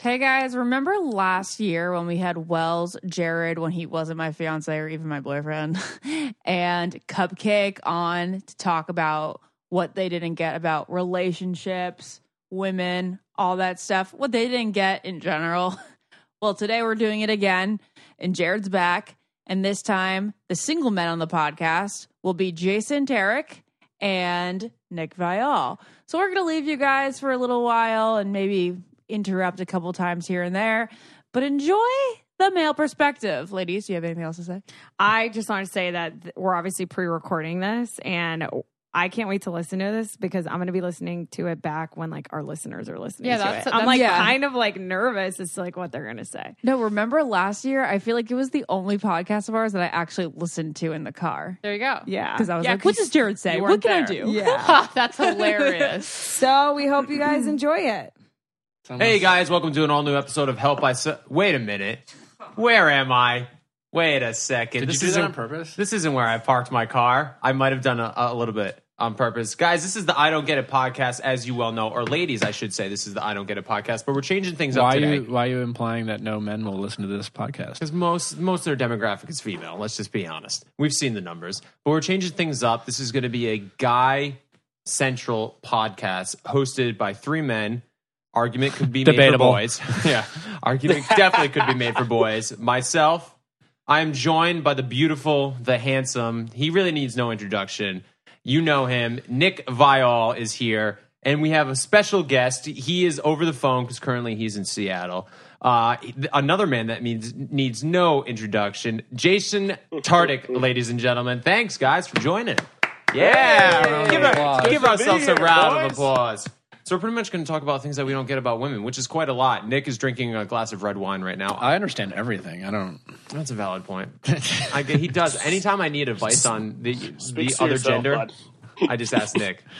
Hey guys, remember last year when we had Wells, Jared, when he wasn't my fiance or even my boyfriend, and Cupcake on to talk about what they didn't get about relationships, women, all that stuff, what they didn't get in general. Well, today we're doing it again, and Jared's back. And this time, the single men on the podcast will be Jason Tartick and Nick Viall. So we're going to leave you guys for a little while and maybe interrupt a couple times here and there, but enjoy the male perspective. Ladies, do you have anything else to say? I just want to say that we're obviously pre-recording this, and I can't wait to listen to this because I'm going to be listening to it back when like our listeners are listening. Yeah, to that's- it. I'm like yeah. kind of like nervous as to like what they're going to say. No, remember last year? I feel like it was the only podcast of ours that I actually listened to in the car. There you go. Yeah, Because I was Yeah, like, what does Jared say? What weren't can I do? yeah. That's hilarious. so we hope you guys enjoy it. Hey guys, welcome to an all new episode of Help I Se- Wait a minute. Where am I? Wait a second. Did this you do that isn't- on purpose? This isn't where I parked my car. I might have done a, a little bit on purpose. Guys, this is the I Don't Get It podcast, as you well know, or ladies, I should say. This is the I Don't Get It podcast, but we're changing things Why up are you why are you implying that no men will listen to this podcast? Because most most of their demographic is female. Let's just be honest. We've seen the numbers, but we're changing things up. This is going to be a guy central podcast hosted by three men. Argument could be Debatable. made for boys. yeah, argument definitely could be made for boys. Myself, I am joined by the beautiful, the handsome. He really needs no introduction. You know him. Nick Viall is here, and we have a special guest. He is over the phone because currently he's in Seattle. Uh, another man that means needs no introduction, Jason Tartick, ladies and gentlemen. Thanks, guys, for joining. Yeah, give, our- give ourselves a round of applause. So we're pretty much going to talk about things that we don't get about women, which is quite a lot. Nick is drinking a glass of red wine right now. I understand everything. I don't. That's a valid point. I, he does. Anytime I need advice on the the other yourself, gender, bud. I just ask Nick.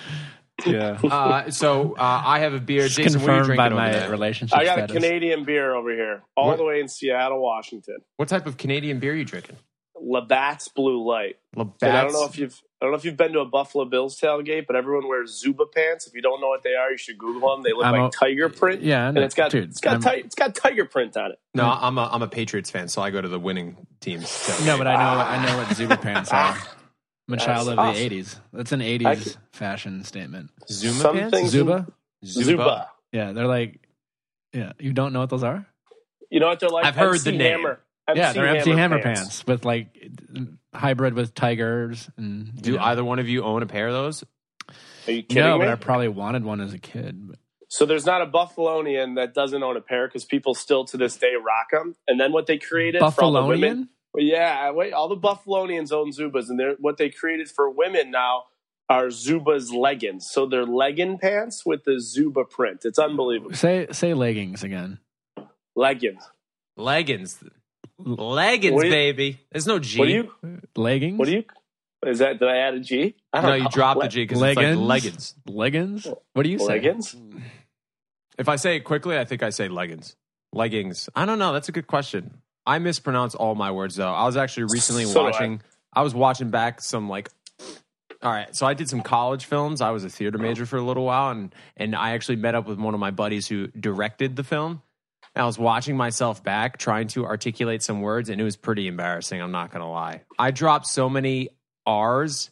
Yeah. Uh, so uh, I have a beer. Just Jason, what are you confirmed by my there? relationship I got a. Canadian beer over here, all What? the way in Seattle, Washington. What type of Canadian beer are you drinking? Labatt's Blue Light. Labatt's. And I don't know if you've I don't know if you've been to a Buffalo Bills tailgate, but everyone wears Zuba pants. If you don't know what they are, you should Google them. They look I'm like a- tiger print. Yeah, and know. it's got Dude, it's got ti- it's got tiger print on it. No, I'm a I'm a Patriots fan, so I go to the winning teams. tailgate. No, but I know I know what Zuba pants are. I'm a child of awesome. the '80s. That's an '80s fashion statement. Zuma Some pants? things- Zuba. Zuba. Yeah, they're like. Yeah, you don't know what those are? You know what they're like? I've heard MC the name. Hammer. MC yeah, they're MC Hammer pants. with like hybrid with tigers and. Do know. either one of you own a pair of those? Are you kidding No, me? but I probably wanted one as a kid. But So there's not a Buffalonian that doesn't own a pair because people still to this day rock them. And then what they created for all the women, yeah, wait, all the Buffalonians own Zubaz, and they're, what they created for women now are Zubaz leggings. So they're legging pants with the Zuba print. It's unbelievable. Say say leggings again. Leggings. Leggings, leggings, you- baby. There's no G. What do you? Leggings. What do you? Is that? Did I add a G? I don't No, you know. dropped the Le- G because it's like Leggings? leggings. Leggings. What do you say? Leggings. If I say it quickly, I think I say leggings. Leggings. I don't know. That's a good question. I mispronounce all my words though. I was actually recently So do I. watching. I. was watching back some like. All right, so I did some college films. I was a theater major for a little while, and and I actually met up with one of my buddies who directed the film. I was watching myself back, trying to articulate some words, and it was pretty embarrassing. I'm not gonna lie. I dropped so many R's,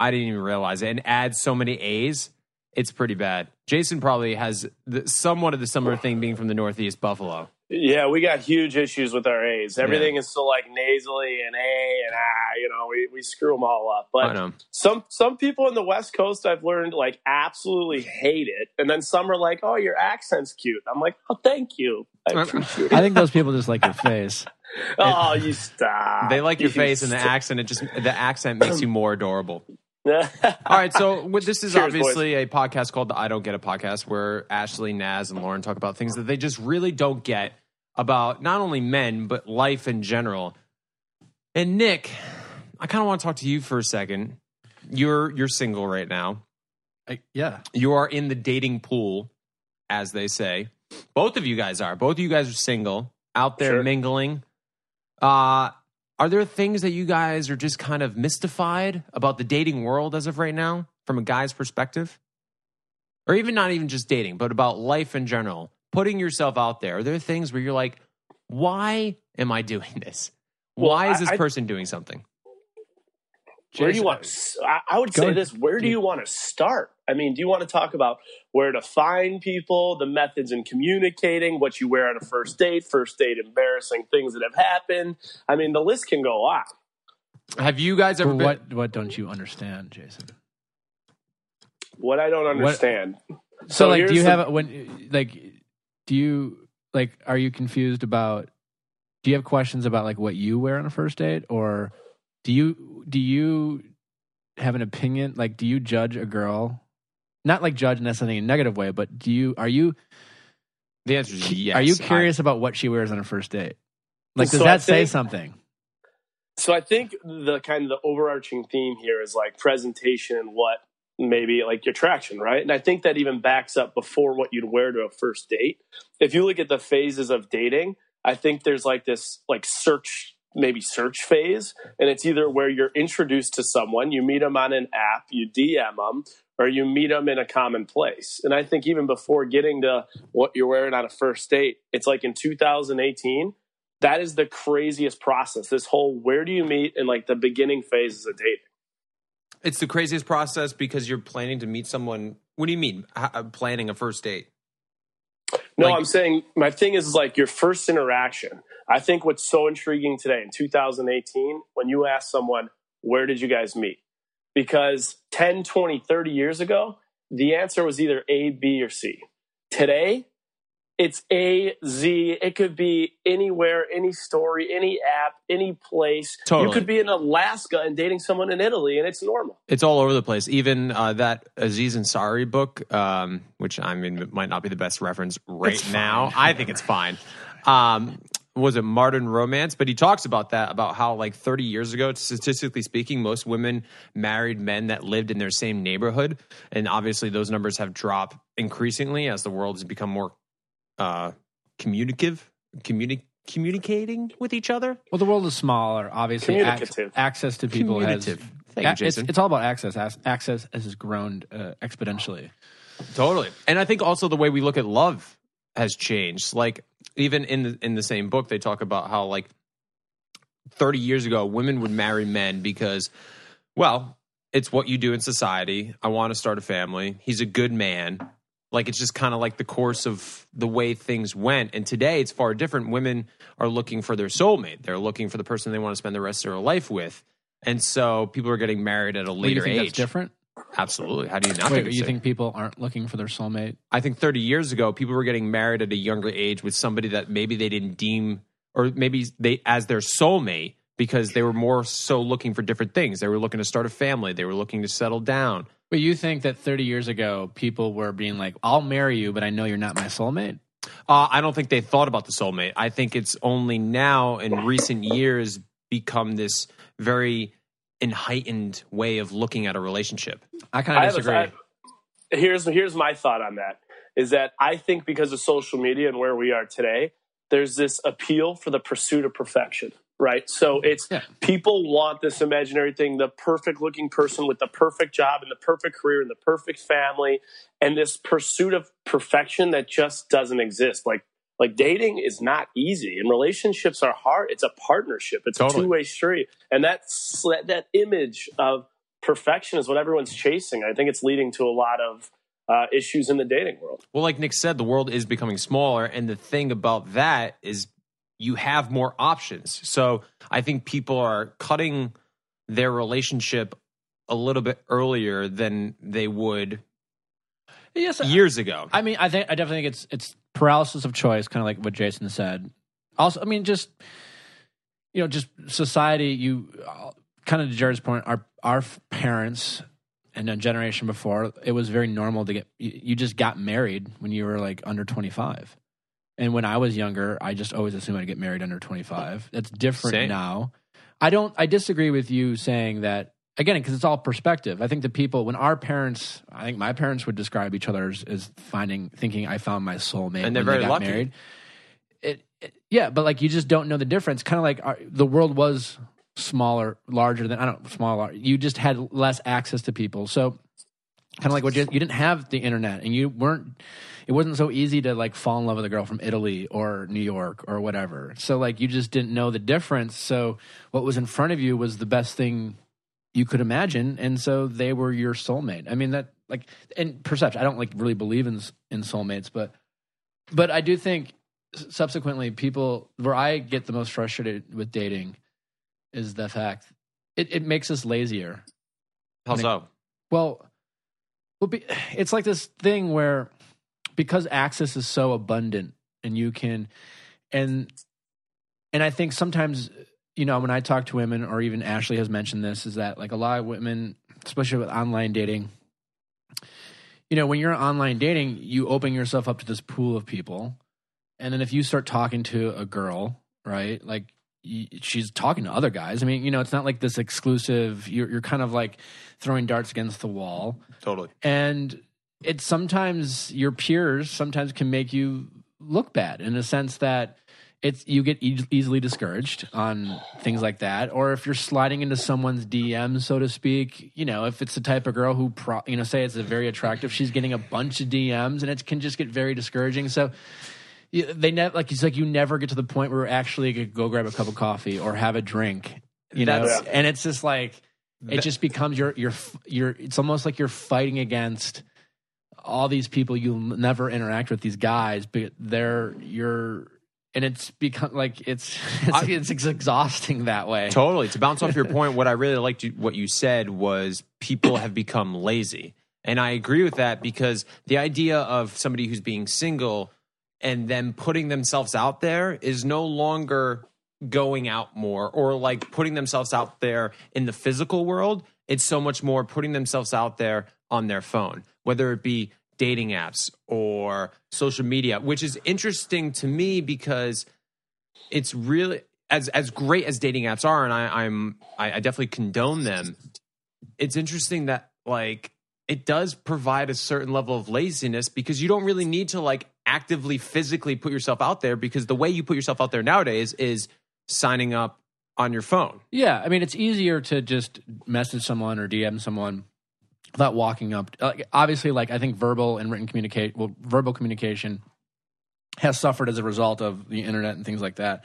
I didn't even realize it, and add so many A's. It's pretty bad. Jason probably has the, somewhat of the similar thing being from the Northeast Buffalo. Yeah, we got huge issues with our A's. Everything is so like nasally and A and ah, you know, we, we screw them all up. But some some people in the West Coast I've learned like absolutely hate it, and then some are like, "Oh, your accent's cute." I'm like, "Oh, thank you, I I think those people just like your face. oh, you stop. They like your You face and the accent. It just the accent makes you more adorable. All right, so this is Cheers, obviously a podcast called the I Don't Get a Podcast where Ashley, Naz, and Lauren talk about things that they just really don't get about not only men, but life in general. And Nick, I kind of want to talk to you for a second. You're you're single right now. I, yeah. You are in the dating pool, as they say. Both of you guys are. Both of you guys are single, out there Sure. mingling. Uh, are there things that you guys are just kind of mystified about the dating world as of right now, from a guy's perspective? Or even not even just dating, but about life in general, putting yourself out there. Are there things where you're like, why am I doing this? Well, Why is this I- person doing something? Where do you want? To, s- I, I would say this. Where do you want to start? I mean, do you want to talk about where to find people, the methods in communicating, what you wear on a first date, first date embarrassing things that have happened? I mean, the list can go on. Have you guys ever been? what what don't you understand, Jason? What I don't understand. So, So like, do you the- have when like do you like are you confused about do you have questions about like what you wear on a first date or do you do you have an opinion like do you judge a girl not like judge necessarily in a negative way but do you are you the answer is yes. are you I- curious about what she wears on a first date like does So I that say something So I think the kind of the overarching theme here is like presentation and what maybe like attraction, right? And I think that even backs up before what you'd wear to a first date. If you look at the phases of dating, I think there's like this like search maybe search phase and it's either where you're introduced to someone, you meet them on an app, you DM them or you meet them in a common place. And I think even before getting to what you're wearing on a first date, it's like in 2018 that is the craziest process. This whole where do you meet and like the beginning phases of dating. It's the craziest process because you're planning to meet someone. What do you mean? H- uh, planning a first date? No, Like- I'm saying my thing is like your first interaction. I think what's so intriguing today in 2018 when you ask someone, where did you guys meet? Because 10, 20, 30 years ago, the answer was either A, B, or C. Today, it's A, Z. It could be anywhere, any story, any app, any place. Totally. You could be in Alaska and dating someone in Italy, and it's normal. It's all over the place. Even uh, that Aziz Ansari book, um, which I mean might not be the best reference right now. I think it's fine. Um, was it modern Romance? But he talks about that about how like 30 years ago, statistically speaking, most women married men that lived in their same neighborhood, and obviously those numbers have dropped increasingly as the world has become more uh, communicative, communi- communicating with each other. well the world is smaller obviously ac- Communicative. access to people has Thank you, a- it's, Jason. it's all about access Ac- access has grown uh, exponentially Totally. And I think also the way we look at love has changed. Like even in the in the same book they talk about how like 30 years ago women would marry men because well, it's what you do in society. I want to start a family. He's a good man. Like it's just kind of like the course of the way things went. And today it's far different. Women are looking for their soulmate. They're looking for the person they want to spend the rest of their life with. And so people are getting married at a Well, later think age. that's different Absolutely. How do you not Wait, you think people aren't looking for their soulmate? I think 30 years ago, people were getting married at a younger age with somebody that maybe they didn't deem, or maybe they as their soulmate because they were more so looking for different things. They were looking to start a family. They were looking to settle down. But you think that 30 years ago, people were being like, I'll marry you, but I know you're not my soulmate? Uh, I don't think they thought about the soulmate. I think it's only now in recent years become this very heightened way of looking at a relationship. I kind of disagree. I- here's here's my thought on that is that I think because of social media and where we are today, there's this appeal for the pursuit of perfection, right? So it's Yeah. people want this imaginary thing, the perfect looking person with the perfect job and the perfect career and the perfect family, and this pursuit of perfection that just doesn't exist. Like like dating is not easy and relationships are hard. It's a partnership. It's Totally. a two way street. And that's that image of perfection is what everyone's chasing. I think it's leading to a lot of uh, issues in the dating world. Well, like Nick said, the world is becoming smaller. And the thing about that is you have more options. So I think people are cutting their relationship a little bit earlier than they would yes, years ago. I mean, I think I definitely think it's it's paralysis of choice, kind of like what Jason said. Also, I mean, just you know, just society. You uh, kind of to Jared's point. Our our parents and a generation before, it was very normal to get you, you just got married when you were like under 25. And when I was younger, I just always assumed I'd get married under 25. That's different Same. now. I don't I disagree with you saying that again because it's all perspective. I think the people when our parents, I think my parents would describe each other as, as finding thinking I found my soulmate And they're they very got lucky. married. It, it- yeah, but like you just don't know the difference. Kind of like our, the world was smaller, larger than I don't smaller. You just had less access to people. So kind of like what you, you didn't have the internet and you weren't it wasn't so easy to like fall in love with a girl from Italy or New York or whatever. So like you just didn't know the difference. So what was in front of you was the best thing you could imagine and so they were your soulmate. I mean that like and perception. I don't like really believe in in soulmates, but but I do think subsequently people where I get the most frustrated with dating is the fact it, it makes us lazier. How so? Well, well, be, it's like this thing where because access is so abundant, and you can, and and I think sometimes you know when I talk to women, or even Ashley has mentioned this, is that like a lot of women, especially with online dating, you know, when you're online dating, you open yourself up to this pool of people, and then if you start talking to a girl, right, like. She's talking to other guys. I mean, you know, it's not like this exclusive. You're, you're kind of like throwing darts against the wall Totally. and it's sometimes your peers sometimes can make you look bad in the sense that it's you get e- easily discouraged on things like that. Or if you're sliding into someone's DM so to speak you know if it's the type of girl who pro, you know say it's a very attractive she's getting a bunch of DMs and it can just get very discouraging. So they never like it's like you never get to the point where actually you could go grab a cup of coffee or have a drink you know? And it's just like it just becomes your your your it's almost like you're fighting against all these people you'll never interact with these guys but they're you're and it's become like it's it's, it's exhausting that way Totally. To bounce off your point, what I really liked you, what you said was people have become lazy. And I agree with that because the idea of somebody who's being single and then putting themselves out there is no longer going out more or like putting themselves out there in the physical world. It's so much more putting themselves out there on their phone, whether it be dating apps or social media, which is interesting to me because it's really as as great as dating apps are, and I, I'm I, I definitely condone them. It's interesting that like it does provide a certain level of laziness because you don't really need to like actively physically put yourself out there because the way you put yourself out there nowadays is signing up on your phone. yeah i mean it's easier to just message someone or dm someone without walking up obviously like i think verbal and written communicate well verbal communication has suffered as a result of the internet and things like that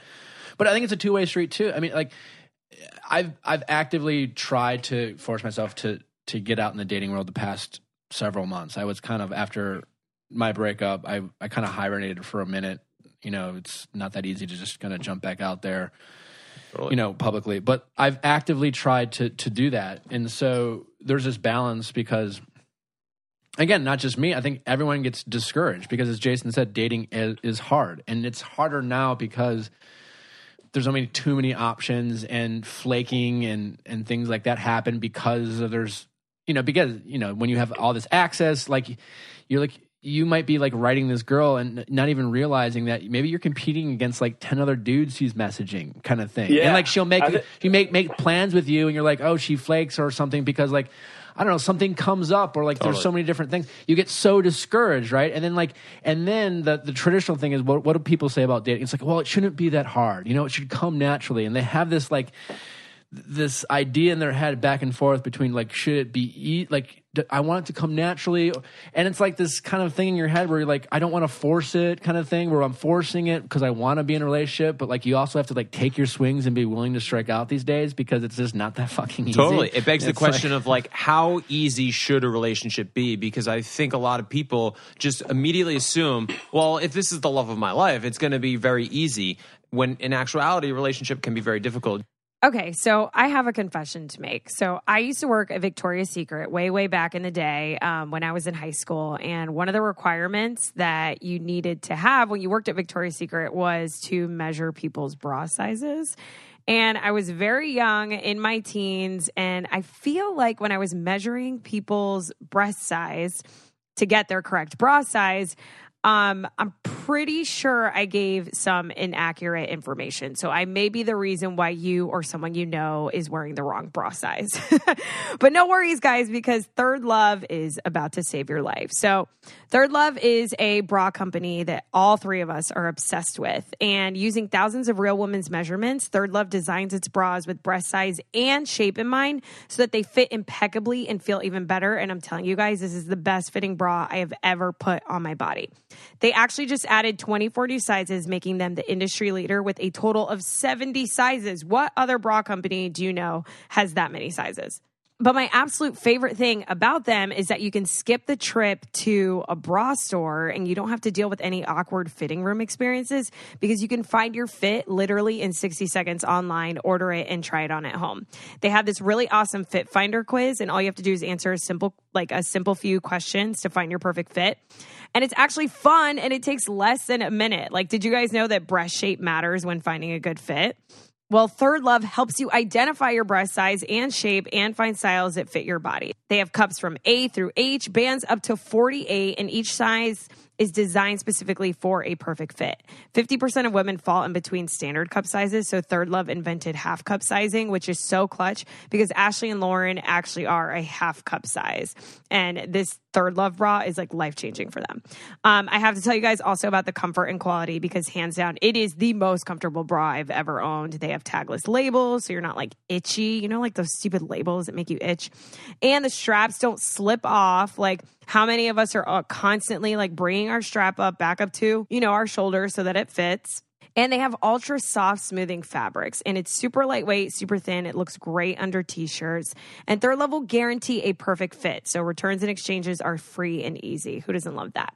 but i think it's a two-way street too i mean like I've I've actively tried to force myself to to get out in the dating world the past several months. I was kind of after my breakup, I I kind of hibernated for a minute. You know, it's not that easy to just kind of jump back out there, you know, publicly. But I've actively tried to to do that, and so there's this balance because. Again, not just me. I think everyone gets discouraged because, as Jason said, dating is, is hard, and it's harder now because there's only too many options and flaking and and things like that happen because there's you know because you know when you have all this access like you're like you might be like writing this girl and not even realizing that maybe you're competing against like 10 other dudes she's messaging kind of thing Yeah. and like she'll make I she make make plans with you and you're like oh she flakes or something because like I don't know, something comes up or like there's so many different things. You get so discouraged, right? And then like and then the the traditional thing is what what do people say about dating? It's like, well, it shouldn't be that hard. You know, it should come naturally. And they have this like this idea in their head back and forth between like should it be eat like I want it to come naturally and it's like this kind of thing in your head where you're like I don't want to force it kind of thing where I'm forcing it because I want to be in a relationship but like you also have to like take your swings and be willing to strike out these days because it's just not that fucking easy. Totally. It begs the It's like- question of like how easy should a relationship be? Because I think a lot of people just immediately assume, well, if this is the love of my life, it's going to be very easy. When in actuality, a relationship can be very difficult. Okay, so I have a confession to make. So I used to work at Victoria's Secret way, way back in the day um, when I was in high school. And one of the requirements that you needed to have when you worked at Victoria's Secret was to measure people's bra sizes. And I was very young in my teens. And I feel like when I was measuring people's breast size to get their correct bra size, um, I'm pretty sure I gave some inaccurate information. So I may be the reason why you or someone you know is wearing the wrong bra size. but no worries, guys, because Third Love is about to save your life. So Third Love is a bra company that all three of us are obsessed with. And using thousands of real women's measurements, Third Love designs its bras with breast size and shape in mind so that they fit impeccably and feel even better. And I'm telling you guys, this is the best fitting bra I have ever put on my body. They actually just added 24 new sizes, making them the industry leader with a total of 70 sizes. What other bra company do you know has that many sizes? But my absolute favorite thing about them is that you can skip the trip to a bra store and you don't have to deal with any awkward fitting room experiences because you can find your fit literally in 60 seconds online, order it, and try it on at home. They have this really awesome fit finder quiz, and all you have to do is answer a simple, like a simple few questions to find your perfect fit. And it's actually fun and it takes less than a minute. Like, did you guys know that breast shape matters when finding a good fit? Well, Third Love helps you identify your breast size and shape and find styles that fit your body. They have cups from A through H, bands up to 48, and each size is designed specifically for a perfect fit. 50% of women fall in between standard cup sizes, so Third Love invented half cup sizing, which is so clutch because Ashley and Lauren actually are a half cup size. And this Third Love bra is like life changing for them. Um, I have to tell you guys also about the comfort and quality because hands down, it is the most comfortable bra I've ever owned. They have tagless labels, so you're not like itchy, you know, like those stupid labels that make you itch. And the straps don't slip off. Like, how many of us are uh, constantly like bringing our strap up back up to, you know, our shoulders so that it fits? And they have ultra soft smoothing fabrics and it's super lightweight, super thin. It looks great under t-shirts. And Third Love guarantee a perfect fit. So returns and exchanges are free and easy. Who doesn't love that?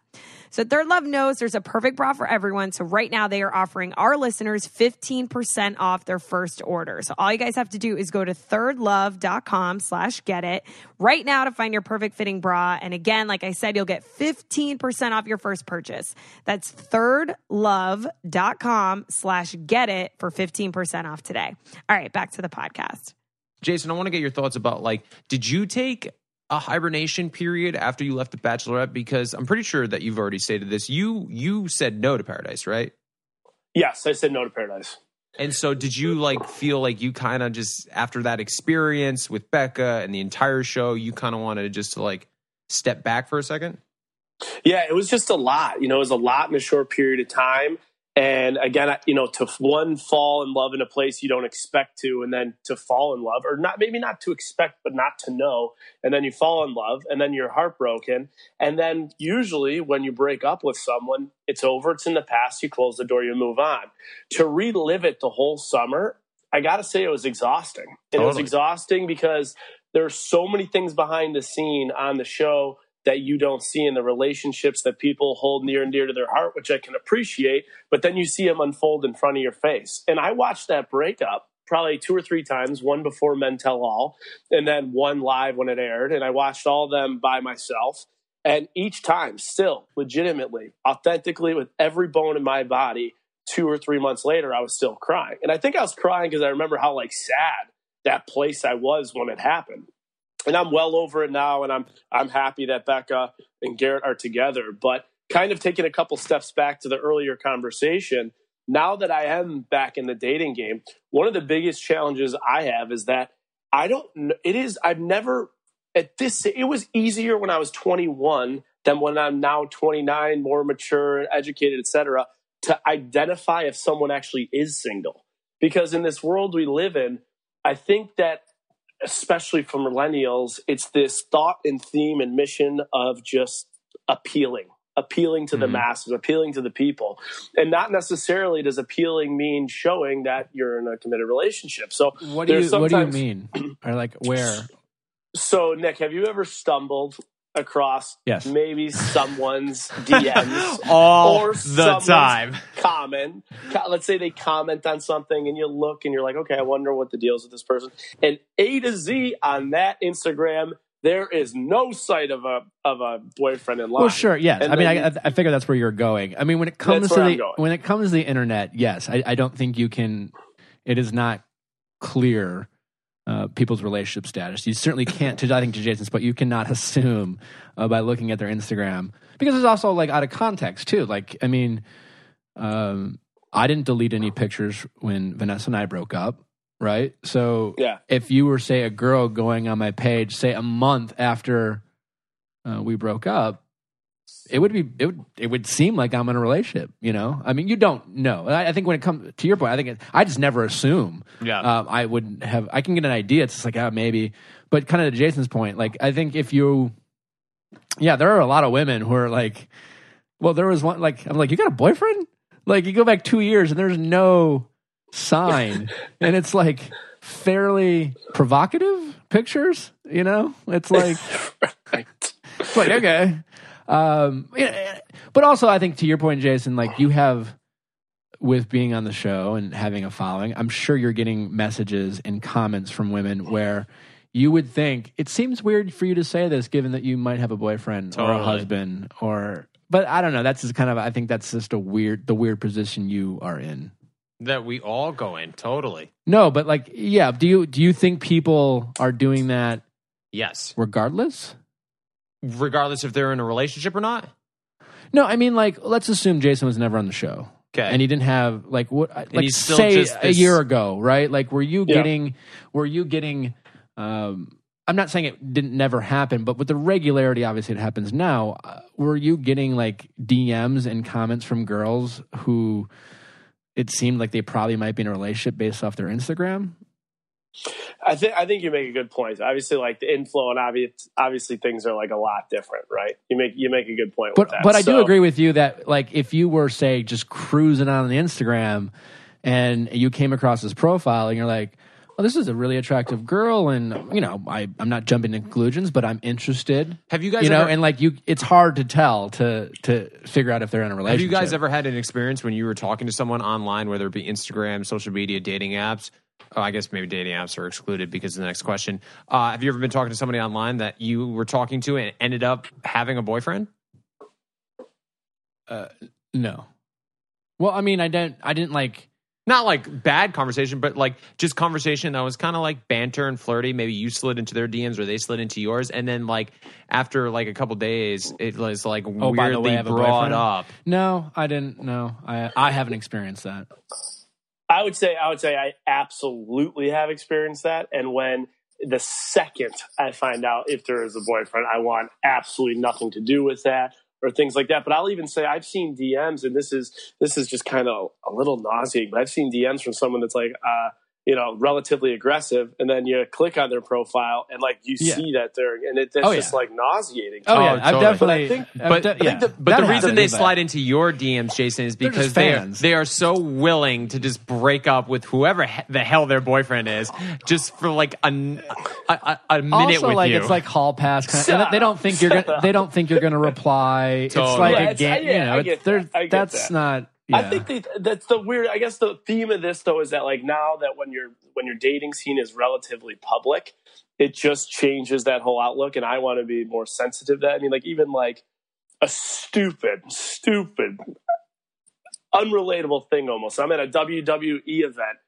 So Third Love knows there's a perfect bra for everyone. So right now they are offering our listeners 15% off their first order. So all you guys have to do is go to thirdlove.com slash get it right now to find your perfect fitting bra. And again, like I said, you'll get 15% off your first purchase. That's thirdlove.com slash get it for 15% off today. All right, back to the podcast. Jason, I want to get your thoughts about like, did you take a hibernation period after you left the Bachelorette? Because I'm pretty sure that you've already stated this. You you said no to Paradise, right? Yes, I said no to Paradise. And so, did you like feel like you kind of just after that experience with Becca and the entire show, you kind of wanted just to like step back for a second? Yeah, it was just a lot. You know, it was a lot in a short period of time. And again, you know, to one fall in love in a place you don't expect to, and then to fall in love, or not maybe not to expect, but not to know, and then you fall in love, and then you're heartbroken, and then usually when you break up with someone, it's over, it's in the past, you close the door, you move on. To relive it the whole summer, I got to say it was exhausting, and it was exhausting because there's so many things behind the scene on the show that you don't see in the relationships that people hold near and dear to their heart, which I can appreciate. But then you see them unfold in front of your face. And I watched that breakup probably two or three times, one before Men Tell All, and then one live when it aired. And I watched all of them by myself. And each time, still legitimately, authentically, with every bone in my body, two or three months later, I was still crying. And I think I was crying because I remember how like sad that place I was when it happened and I'm well over it now, and I'm I'm happy that Becca and Garrett are together. But kind of taking a couple steps back to the earlier conversation, now that I am back in the dating game, one of the biggest challenges I have is that I don't. It is I've never at this. It was easier when I was 21 than when I'm now 29, more mature, educated, etc. To identify if someone actually is single, because in this world we live in, I think that especially for millennials, it's this thought and theme and mission of just appealing, appealing to the Mhm. masses, appealing to the people. And not necessarily does appealing mean showing that you're in a committed relationship. So, What do you What do you mean? Or like where? so Nick, have you ever stumbled across Yes. maybe someone's DMs All or the time. comment. Let's say they comment on something and you look and you're like, okay, I wonder what the deal is with this person. And A to Z on that Instagram, there is no sight of a of a boyfriend in line. Well, sure, yes. And I mean, then I, I figure that's where you're going. I mean, when it comes to the when it comes to the internet, yes, I, I don't think you can. It is not clear uh, people's relationship status. You certainly can't. To I think to Jason's point, you cannot assume uh, by looking at their Instagram because it's also like out of context too. Like I mean, um, I didn't delete any pictures when Vanessa and I broke up. Right. So Yeah. if you were say a girl going on my page, say a month after uh, we broke up, it would be it would it would seem like I'm in a relationship. You know, I mean, you don't know. I, I think when it comes to your point, I think it, I just never assume. Yeah. um, I would have. I can get an idea. It's just like, ah, maybe. But kind of to Jason's point, like I think if you, yeah, there are a lot of women who are like, well, there was one like I'm like, you got a boyfriend? Like you go back two years and there's no sign, and it's like fairly provocative pictures. You know, it's like it's like okay um but also i think to your point jason like you have with being on the show and having a following i'm sure you're getting messages and comments from women where you would think it seems weird for you to say this given that you might have a boyfriend or a husband or but i don't know that's just kind of i think that's just a weird the weird position you are in that we all go in. Totally. no but like yeah do you do you think people are doing that Yes. regardless Regardless if they're in a relationship or not. No, I mean like let's assume Jason was never on the show. Okay. And he didn't have like what like still say just a year ago, right? Like were you Yeah. getting were you getting um I'm not saying it didn't never happen, but with the regularity obviously it happens now, uh, were you getting like DMs and comments from girls who it seemed like they probably might be in a relationship based off their Instagram? I think I think you make a good point. Obviously, like the inflow and obvious, obviously things are like a lot different, right? You make you make a good point. But with that. but I do agree with you that like if you were say just cruising on the Instagram and you came across this profile and you're like, well, this is a really attractive girl, and you know, I I'm not jumping to conclusions, but I'm interested. Have you guys you know, ever- and like you, it's hard to tell to to figure out if they're in a relationship. Have you guys ever had an experience when you were talking to someone online, whether it be Instagram, social media, dating apps? Oh, I guess maybe dating apps are excluded because of the next question. Uh, have you ever been talking to somebody online that you were talking to and ended up having a boyfriend? Uh, No. Well, I mean, I didn't. I didn't like. Not like bad conversation, but like just conversation that was kind of like banter and flirty. Maybe you slid into their DMs or they slid into yours, and then like after like a couple days, it was like Oh, the way, weirdly brought up. No, I didn't. No, I I haven't experienced that. I would say I would say I absolutely have experienced that. And when the second I find out if there is a boyfriend, I want absolutely nothing to do with that or things like that. But I'll even say I've seen DMs, and this is this is just kind of a little nauseating. But I've seen DMs from someone that's like, uh, you know, relatively aggressive, and then you click on their profile, and like you Yeah. see that they're, and it, that's Oh, just yeah. like nauseating. Oh, Oh, yeah, I've totally. definitely. But I think- I've but- de- I think yeah, the- But the reason they slide into your DMs, Jason, is because they are, they are so willing to just break up with whoever he- the hell their boyfriend is, just for like a a minute also with like you. it's like hall pass kind Shut of, they don't think you're gonna they don't think you're gonna reply it's Totally. like Yeah, a game you know I get there- that. I get that's that. not I think they, that's the weird. I guess the theme of this though is that like now that when your when your dating scene is relatively public, it just changes that whole outlook. And I want to be more sensitive to that. I mean, like even like a stupid, stupid, unrelatable thing almost. I'm at a WWE event.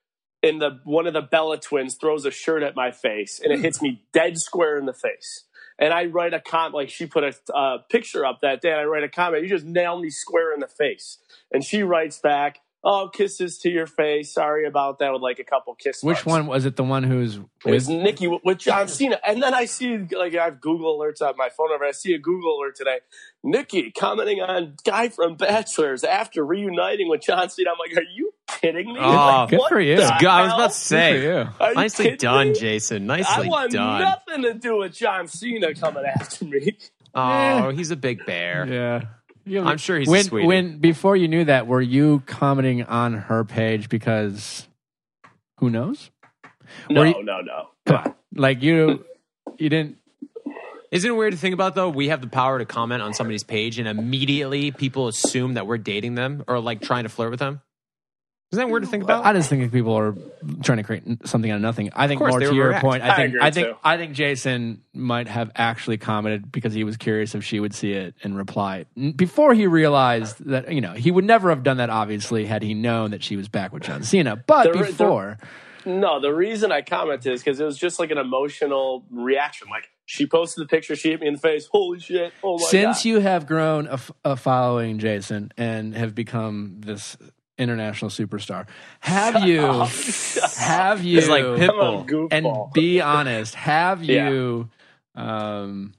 And the one of the Bella twins throws a shirt at my face, and it hmm. hits me dead square in the face. And I write a comment, like she put a uh, picture up that day, and I write a comment, you just nailed me square in the face. And she writes back, oh, kisses to your face. Sorry about that, with like a couple kisses. which marks. one was it the one who's It was with Nikki with- with John Cena. And then I see, like, I have Google alerts on my phone. Over. I see a Google alert today. Nikki commenting on guy from Bachelors after reuniting with John Cena. I'm like, are you kidding me? Oh, Like, good for you. the Good- God, I was about to say, Good you. You nicely done, me? Jason. I Nicely want done. nothing to do with John Cena coming after me. Oh, he's a big bear. yeah You- I'm sure he's a when sweetie. when before you knew that were you commenting on her page because who knows No, you- no, no. come on like you you didn't Isn't it weird to think about though? We have the power to comment on somebody's page, and immediately people assume that we're dating them or like trying to flirt with them. Isn't that weird to think about? I just think people are trying to create something out of nothing. I think course, more to your overreact. point. I I think agree, I think too. I think Jason might have actually commented because he was curious if she would see it and reply before he realized that you know he would never have done that. Obviously, had he known that she was back with John Cena, but There- there- before, No, the reason I commented is because it was just like an emotional reaction. Like she posted the picture, she hit me in the face. Holy shit! Oh my Since god! you have grown a, f- a following, Jason, and have become this international superstar, have you? Have you? It's like I'm Pitbull. and be honest. Have Yeah. you um,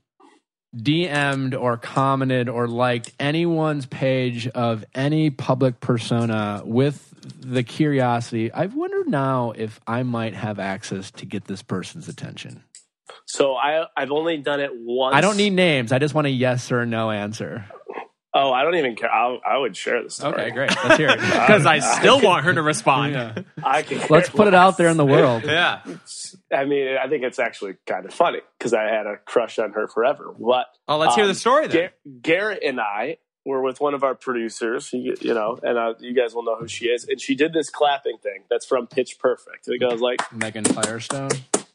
DM'd or commented or liked anyone's page of any public persona with the curiosity? I've wondered now if I might have access to get this person's attention. so I I've only done it once. I don't need names. I just want a yes or no answer. Oh, I don't even care. I'll, I would share this. Okay, great. Let's hear it. Because I still want her to respond. Yeah. I can Let's put it out there in the world. Yeah. I mean, I think it's actually kind of funny because I had a crush on her forever. What? Oh, let's hear Um, the story then. Gar- Garrett and I were with one of our producers, you, you know, and uh, you guys will know who she is. And she did this clapping thing that's from Pitch Perfect. It goes like, Megan Firestone.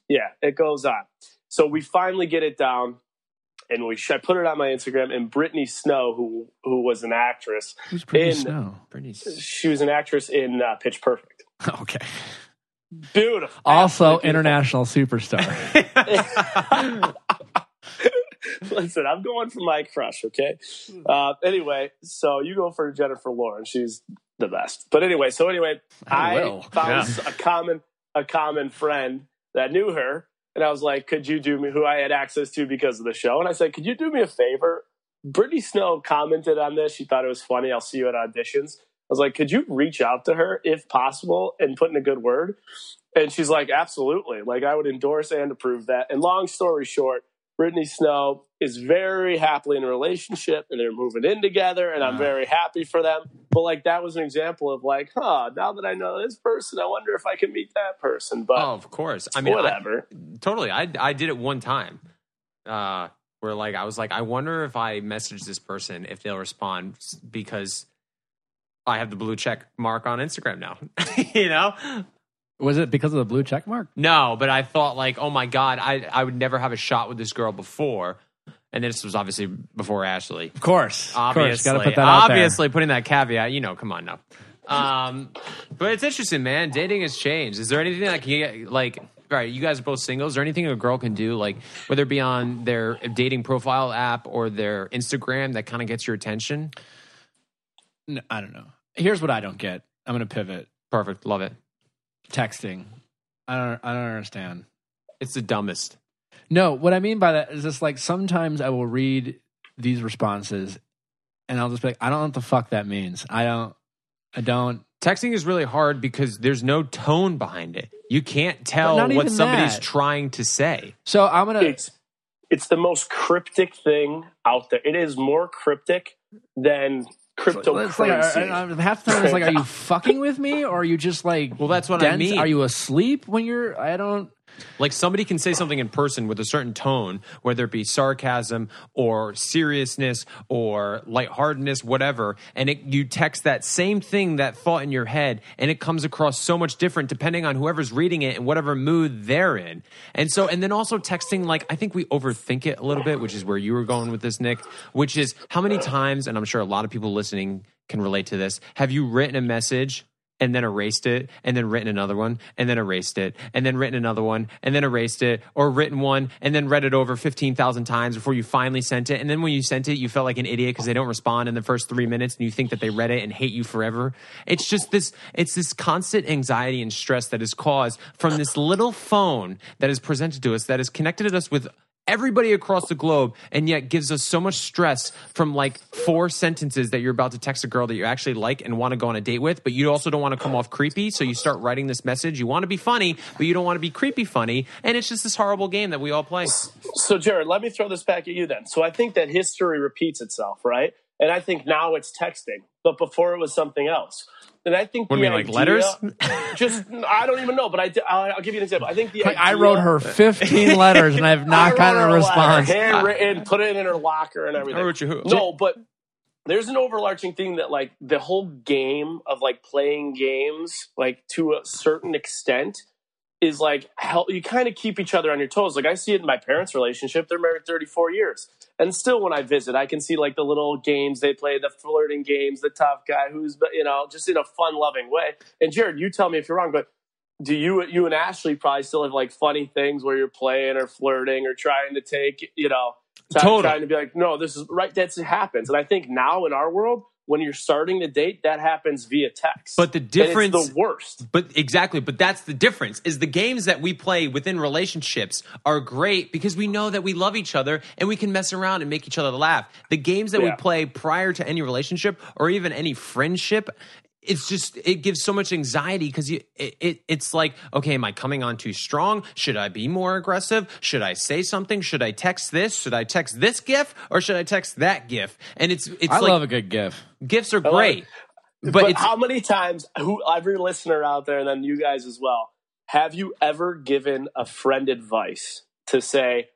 yeah, it goes on. So we finally get it down, and we I put it on my Instagram. And Brittany Snow, who who was an actress, Who's Brittany In- Snow? she was an actress in uh, Pitch Perfect. Okay. Beautiful. Also, Absolutely international superstar. Listen, I'm going for my crush. Okay. Uh, anyway, so you go for Jennifer Lawrence. She's the best. But anyway, so anyway, I I, will. found a common a common friend that knew her, and I was like, "Could you do me?" Who I had access to because of the show, and I said, "Could you do me a favor?" Brittany Snow commented on this. She thought it was funny. I'll see you at auditions. I was like, "Could you reach out to her if possible and put in a good word?" And she's like, "Absolutely. Like I would endorse and approve that." And long story short, Brittany Snow is very happily in a relationship and they're moving in together and I'm very happy for them. But like that was an example of like, huh, now that I know this person, I wonder if I can meet that person. But Oh, of course. I mean, I, whatever. totally. I I did it one time. Uh, where like I was like, I wonder if I message this person if they'll respond because I have the blue check mark on Instagram now. you know? Was it because of the blue check mark? No, but I thought like, oh my god, I I would never have a shot with this girl before. And this was obviously before Ashley. Of course. Obviously, course. Got to put that out there. obviously putting that caveat. You know, come on now. Um, but it's interesting, man. Dating has changed. Is there anything like you get, like? All right, you guys are both singles. Is there anything a girl can do, like whether it be on their dating profile app or their Instagram, that kind of gets your attention? No, I don't know. Here's what I don't get. I'm going to pivot. Perfect, love it. Texting. I don't. I don't understand. It's the dumbest. No, what I mean by that is just like sometimes I will read these responses, and I'll just be like, I don't know what the fuck that means. I don't. I don't. Texting is really hard because there's no tone behind it. You can't tell what somebody's that. trying to say. So I'm gonna. It's it's the most cryptic thing out there. It is more cryptic than It's like, cryptocurrency. I- I- half the time it's like, are you fucking with me, or are you just like? Well, that's what I dense? mean. Are you asleep when you're? I don't. Like somebody can say something in person with a certain tone, whether it be sarcasm or seriousness or lightheartedness, whatever, and it, you text that same thing, that thought in your head, and it comes across so much different depending on whoever's reading it and whatever mood they're in. And so, and then also texting, like, I think we overthink it a little bit, which is where you were going with this, Nick, which is how many times, and I'm sure a lot of people listening can relate to this, have you written a message and then erased it, and then written another one, and then erased it, and then written another one, and then erased it, or written one, and then read it over 15,000 times before you finally sent it. And then when you sent it, you felt like an idiot because they don't respond in the first three minutes, and you think that they read it and hate you forever. It's just this, it's this constant anxiety and stress that is caused from this little phone that is presented to us, that is connected to us with everybody across the globe and yet gives us so much stress from like four sentences that you're about to text a girl that you actually like and want to go on a date with but you also don't want to come off creepy so you start writing this message you want to be funny but you don't want to be creepy funny and it's just this horrible game that we all play So, Jared, let me throw this back at you then. So, I think that history repeats itself, right? And I think now it's texting, but before it was something else. And I think What do you mean, like letters? Just I don't even know, but I will I'll give you an example. I think the Like, I wrote her 15 letters and I've not wrote gotten her a letter, response. handwritten, put it in her locker and everything. I wrote you who? No, but there's an overarching thing that like the whole game of like playing games like to a certain extent is like help you kind of keep each other on your toes. Like I see it in my parents' relationship. They're married 34 years. And still when I visit, I can see like the little games they play, the flirting games, the tough guy who's you know, just in a fun loving way. And Jared, you tell me if you're wrong, but do you you and Ashley probably still have like funny things where you're playing or flirting or trying to take you know Totally. trying to be like no this is right that's it happens and I think now in our world when you're starting to date that happens via text But the difference- the worst But exactly, but that's the difference. Is the games that we play within relationships are great because we know that we love each other and we can mess around and make each other laugh. The games that we play prior to any relationship or even any friendship, it's just it gives so much anxiety because you it, it it's like okay, am I coming on too strong? Should I be more aggressive? Should I say something? Should I text this? Should I text this gif or should I text that gif? And it's it's I like love a good GIF. gifs are like- great. but, But, how many times who every listener out there and then you guys as well have you ever given a friend advice to say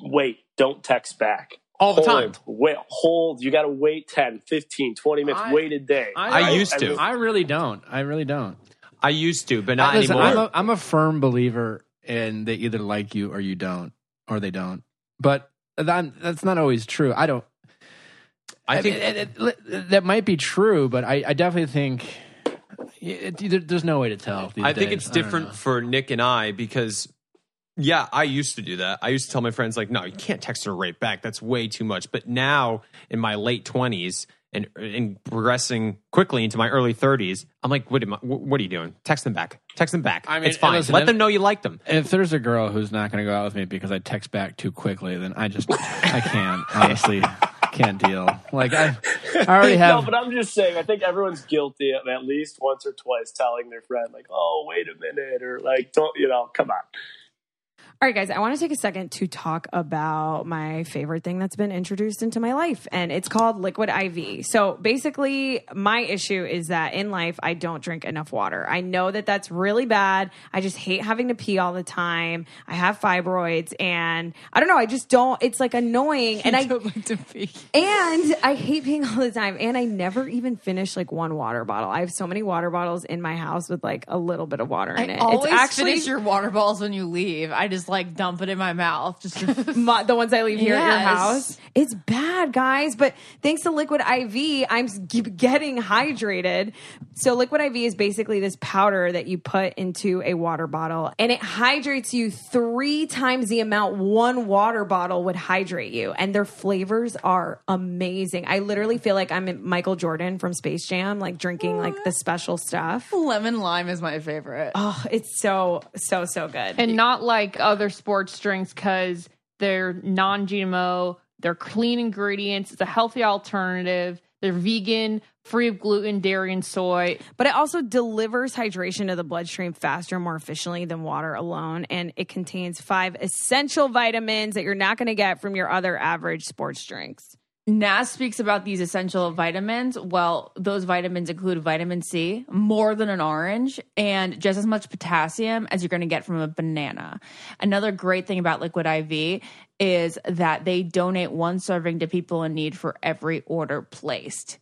wait don't text back all the hold, time. wait hold you got to wait 10 15 20 minutes I- wait a day I right? used to. I really don't. I really don't. I used to, but not Listen, anymore. I'm a, I'm a firm believer in they either like you or you don't, or they don't. But that, that's not always true. I don't. I I think mean, it- it- that might be true, but I, I definitely think it, it- there's no way to tell. these I think it's different for Nick and I because, yeah, I used to do that. I used to tell my friends like, "No, you can't text her right back. That's way too much." But now, in my late twenties and and progressing quickly into my early thirties, I'm like, "What am I? What are you doing? Text them back. Text them back. I mean, it's fine. listen, Let if- them know you like them." If there's a girl who's not going to go out with me because I text back too quickly, then I just I can't honestly can't deal. Like I, I already have. no but i'm just saying i think everyone's guilty of at least once or twice telling their friend like oh wait a minute or like don't you know come on All right, guys, I want to take a second to talk about my favorite thing that's been introduced into my life, and it's called Liquid IV. So basically, my issue is that in life, I don't drink enough water. I know that that's really bad. I just hate having to pee all the time. I have fibroids, and I don't know, I just don't, it's like annoying. and I don't like to pee. and I hate peeing all the time. And I never even finish like one water bottle. I have so many water bottles in my house with like a little bit of water in I it. always it's actually finish your water bottles when you leave. I just like dump it in my mouth. Just to, my, the ones I leave here at your house. It's bad, guys. But thanks to Liquid IV, I'm getting hydrated. So Liquid IV is basically this powder that you put into a water bottle, and it hydrates you three times the amount one water bottle would hydrate you. And their flavors are amazing. I literally feel like I'm Michael Jordan from Space Jam, like drinking like the special stuff. lemon lime is my favorite. Oh, it's so so so good. and not like other sports drinks because they're non-GMO, they're clean ingredients, it's a healthy alternative, they're vegan, free of gluten, dairy, and soy. but it also delivers hydration to the bloodstream faster and more efficiently than water alone. And it contains five essential vitamins that you're not going to get from your other average sports drinks. Naz speaks about these essential vitamins. Well, those vitamins include vitamin C, more than an orange, and just as much potassium as you're going to get from a banana. Another great thing about Liquid IV is that they donate one serving to people in need for every order placed.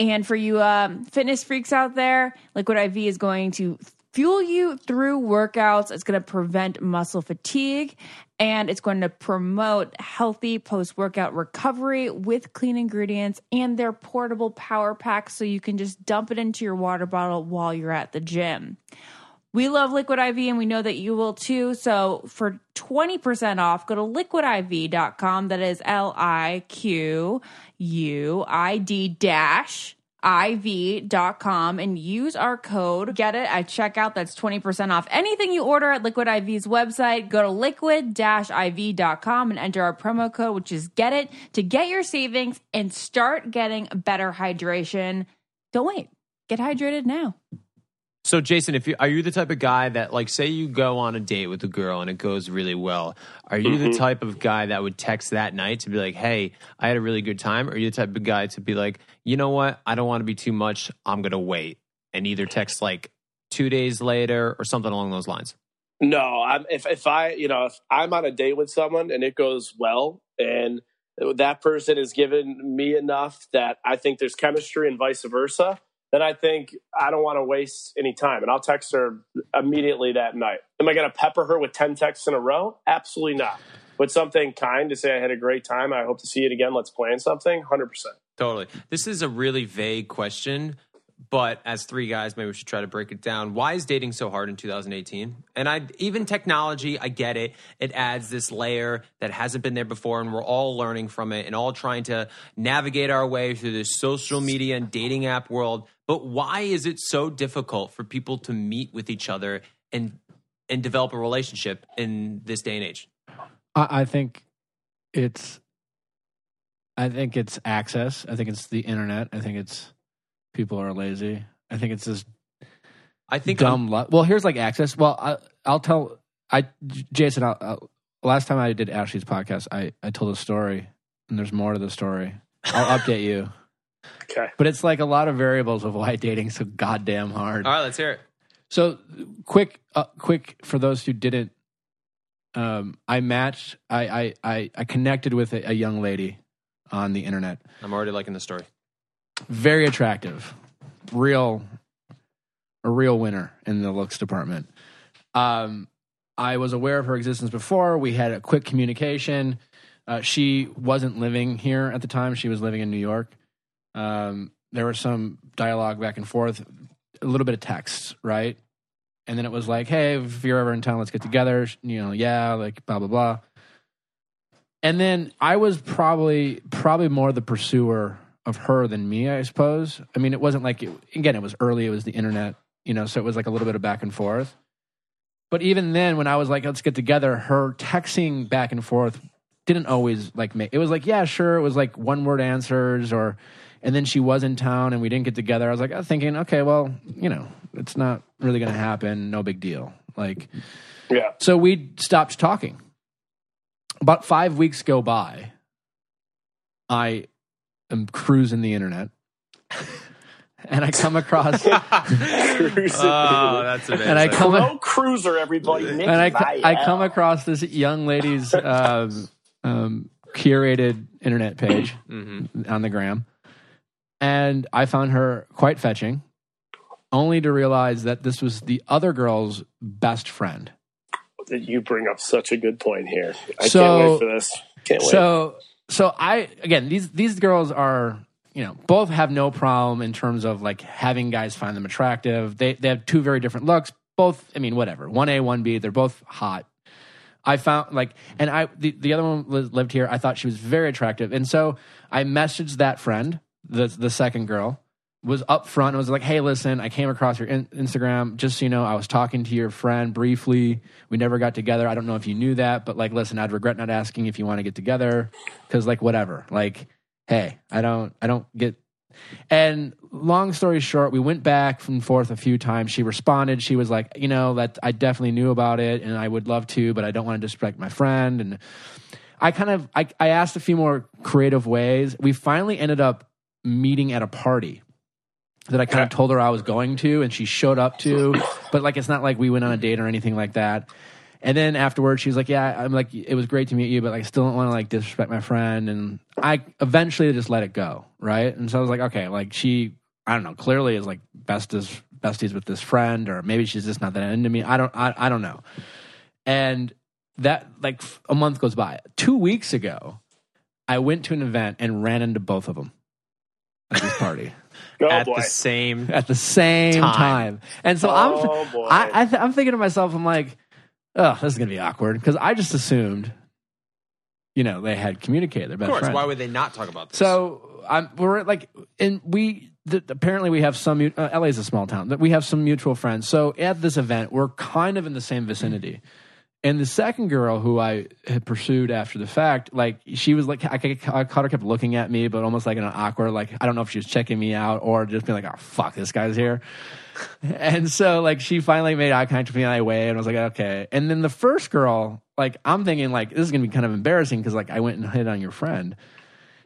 And for you um, fitness freaks out there, Liquid IV is going to fuel you through workouts. It's going to prevent muscle fatigue and it's going to promote healthy post workout recovery with clean ingredients and their portable power packs so you can just dump it into your water bottle while you're at the gym. We love Liquid IV and we know that you will too. So for 20% off, go to liquidiv.com. That is L I Q U I D dash iv.com and use our code. Get it at checkout. That's 20% off anything you order at liquid iv's website. Go to liquid-iv.com and enter our promo code which is get it to get your savings and start getting better hydration. Don't wait. Get hydrated now So, Jason, if you are you the type of guy that, like, say you go on a date with a girl and it goes really well, are you the mm-hmm. type of guy that would text that night to be like, "Hey, I had a really good time," or are you the type of guy to be like, "You know what? I don't want to be too much. I'm gonna wait," and either text like two days later or something along those lines? No, I'm if if I you know if I'm on a date with someone and it goes well and that person has given me enough that I think there's chemistry and vice versa, then I think I don't want to waste any time and I'll text her immediately that night. Am I going to pepper her with 10 texts in a row? Absolutely not. But something kind to say I had a great time. I hope to see it again. Let's plan something. 100%. Totally. This is a really vague question, but as three guys, maybe we should try to break it down. Why is dating so hard in 2018? And I even technology, I get it. It adds this layer that hasn't been there before, and we're all learning from it and all trying to navigate our way through this social media and dating app world. But why is it so difficult for people to meet with each other and and develop a relationship in this day and age? I, I think it's. I think it's access. I think it's the internet. I think it's people are lazy. I think it's this I think dumb. Lu- well, here's like access. Well, I, I'll tell. I Jason. I'll, I'll, last time I did Ashley's podcast, I I told a story, and there's more to the story. I'll update you. Okay. But it's like a lot of variables of why dating's so goddamn hard. all right, let's hear it. So quick, uh, quick for those who didn't. Um, I matched. I I I, I connected with a, a young lady on the internet. I'm already liking the story. Very attractive, real, a real winner in the looks department. Um, I was aware of her existence before. We had a quick communication. Uh, she wasn't living here at the time. She was living in New York. Um, there was some dialogue back and forth, a little bit of text, right? And then it was like, hey, if you're ever in town, let's get together. You know, yeah, like blah, blah, blah. And then I was probably probably more the pursuer of her than me, I suppose. I mean, it wasn't like it, again, it was early, it was the internet, you know, so it was like a little bit of back and forth. But even then, when I was like, let's get together, her texting back and forth didn't always like make it was like, yeah, sure, it was like one word answers or and then she was in town and we didn't get together. I was like, I was thinking, okay, well, you know, it's not really gonna happen, no big deal. Like Yeah. so we stopped talking. About five weeks go by. I am cruising the internet. and I come across Cruising. Oh, that's amazing. and I come Pro cruiser, everybody. Nick and I, Viall. I come across this young lady's um, um, curated internet page Mhm. on the gram, and I found her quite fetching, only to realize that this was the other girl's best friend. You bring up such a good point here. I So- can't wait for this. Can't wait. So so I again these these girls are you know both have no problem in terms of like having guys find them attractive. They they have two very different looks. Both I mean whatever one A one B they're both hot. I found like and I the, the other one lived here. I thought she was very attractive, and so I messaged that friend the the second girl was up front and was like, "Hey, listen, I came across your in- Instagram. Just so you know, I was talking to your friend briefly. We never got together. I don't know if you knew that, but like, listen, I'd regret not asking if you want to get together because, like, whatever. Like, hey, I don't, I don't get." And long story short, we went back and forth a few times. She responded. She was like, "You know, that I definitely knew about it, and I would love to, but I don't want to disrespect my friend." And I kind of, I, I asked a few more creative ways. We finally ended up meeting at a party that I kind of told her I was going to, and she showed up to. But like, it's not like we went on a date or anything like that. And then afterwards, she was like, "Yeah, I'm like, it was great to meet you, but like, I still don't want to like disrespect my friend." And I eventually just let it go, right? And so I was like, "Okay, like she, I don't know, clearly is like best as besties with this friend, or maybe she's just not that into me. I don't, I, I don't know." And that like a month goes by. Two weeks ago, I went to an event and ran into both of them at this party oh At boy. the same at the same time. Time. And so Oh, I'm, boy. I, I th- I'm thinking to myself, I'm like, oh, this is gonna be awkward because I just assumed, you know, they had communicated. Their Of best course. friend. Why would they not talk about this? So I'm we're like, and we the, apparently we have some. Uh, LA is a small town. That we have some mutual friends. So at this event, we're kind of in the same vicinity. And the second girl who I had pursued after the fact, like she was like, I, I caught her kept looking at me, but almost like in an awkward, like I don't know if she was checking me out or just being like, oh fuck, this guy's here. and so like she finally made eye contact with me and I waved and I was like, okay. And then the first girl, like I'm thinking like this is gonna be kind of embarrassing because like I went and hit on your friend.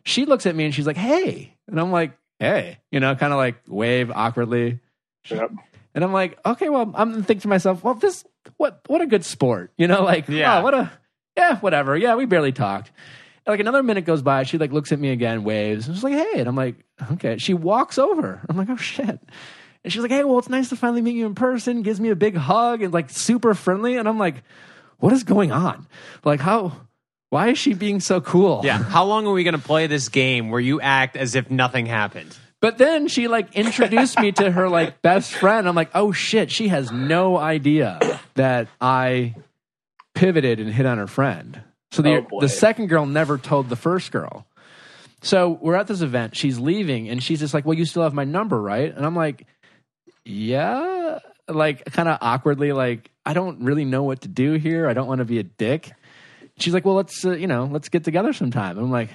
She looks at me and she's like, hey, and I'm like, hey, you know, kind of like wave awkwardly. Yep. And I'm like, okay, well, I'm thinking to myself, well, this what what a good sport, you know, like, Yeah. yeah, what a yeah, whatever, yeah, we barely talked. And, like another minute goes by, she like looks at me again, waves, and she's like, hey, and I'm like, okay. She walks over. I'm like, oh shit. And she's like, hey, well, it's nice to finally meet you in person. Gives me a big hug and like super friendly. And I'm like, what is going on? Like, how? Why is she being so cool? yeah. How long are we going to play this game where you act as if nothing happened? But then she like introduced me to her like best friend. I'm like, oh shit, she has no idea that I pivoted and hit on her friend. So the Oh, the second girl never told the first girl. So we're at this event. She's leaving, and she's just like, "Well, you still have my number, right?" And I'm like, "Yeah." Like, kind of awkwardly, like, I don't really know what to do here. I don't want to be a dick. She's like, "Well, let's uh, you know, let's get together sometime." And I'm like,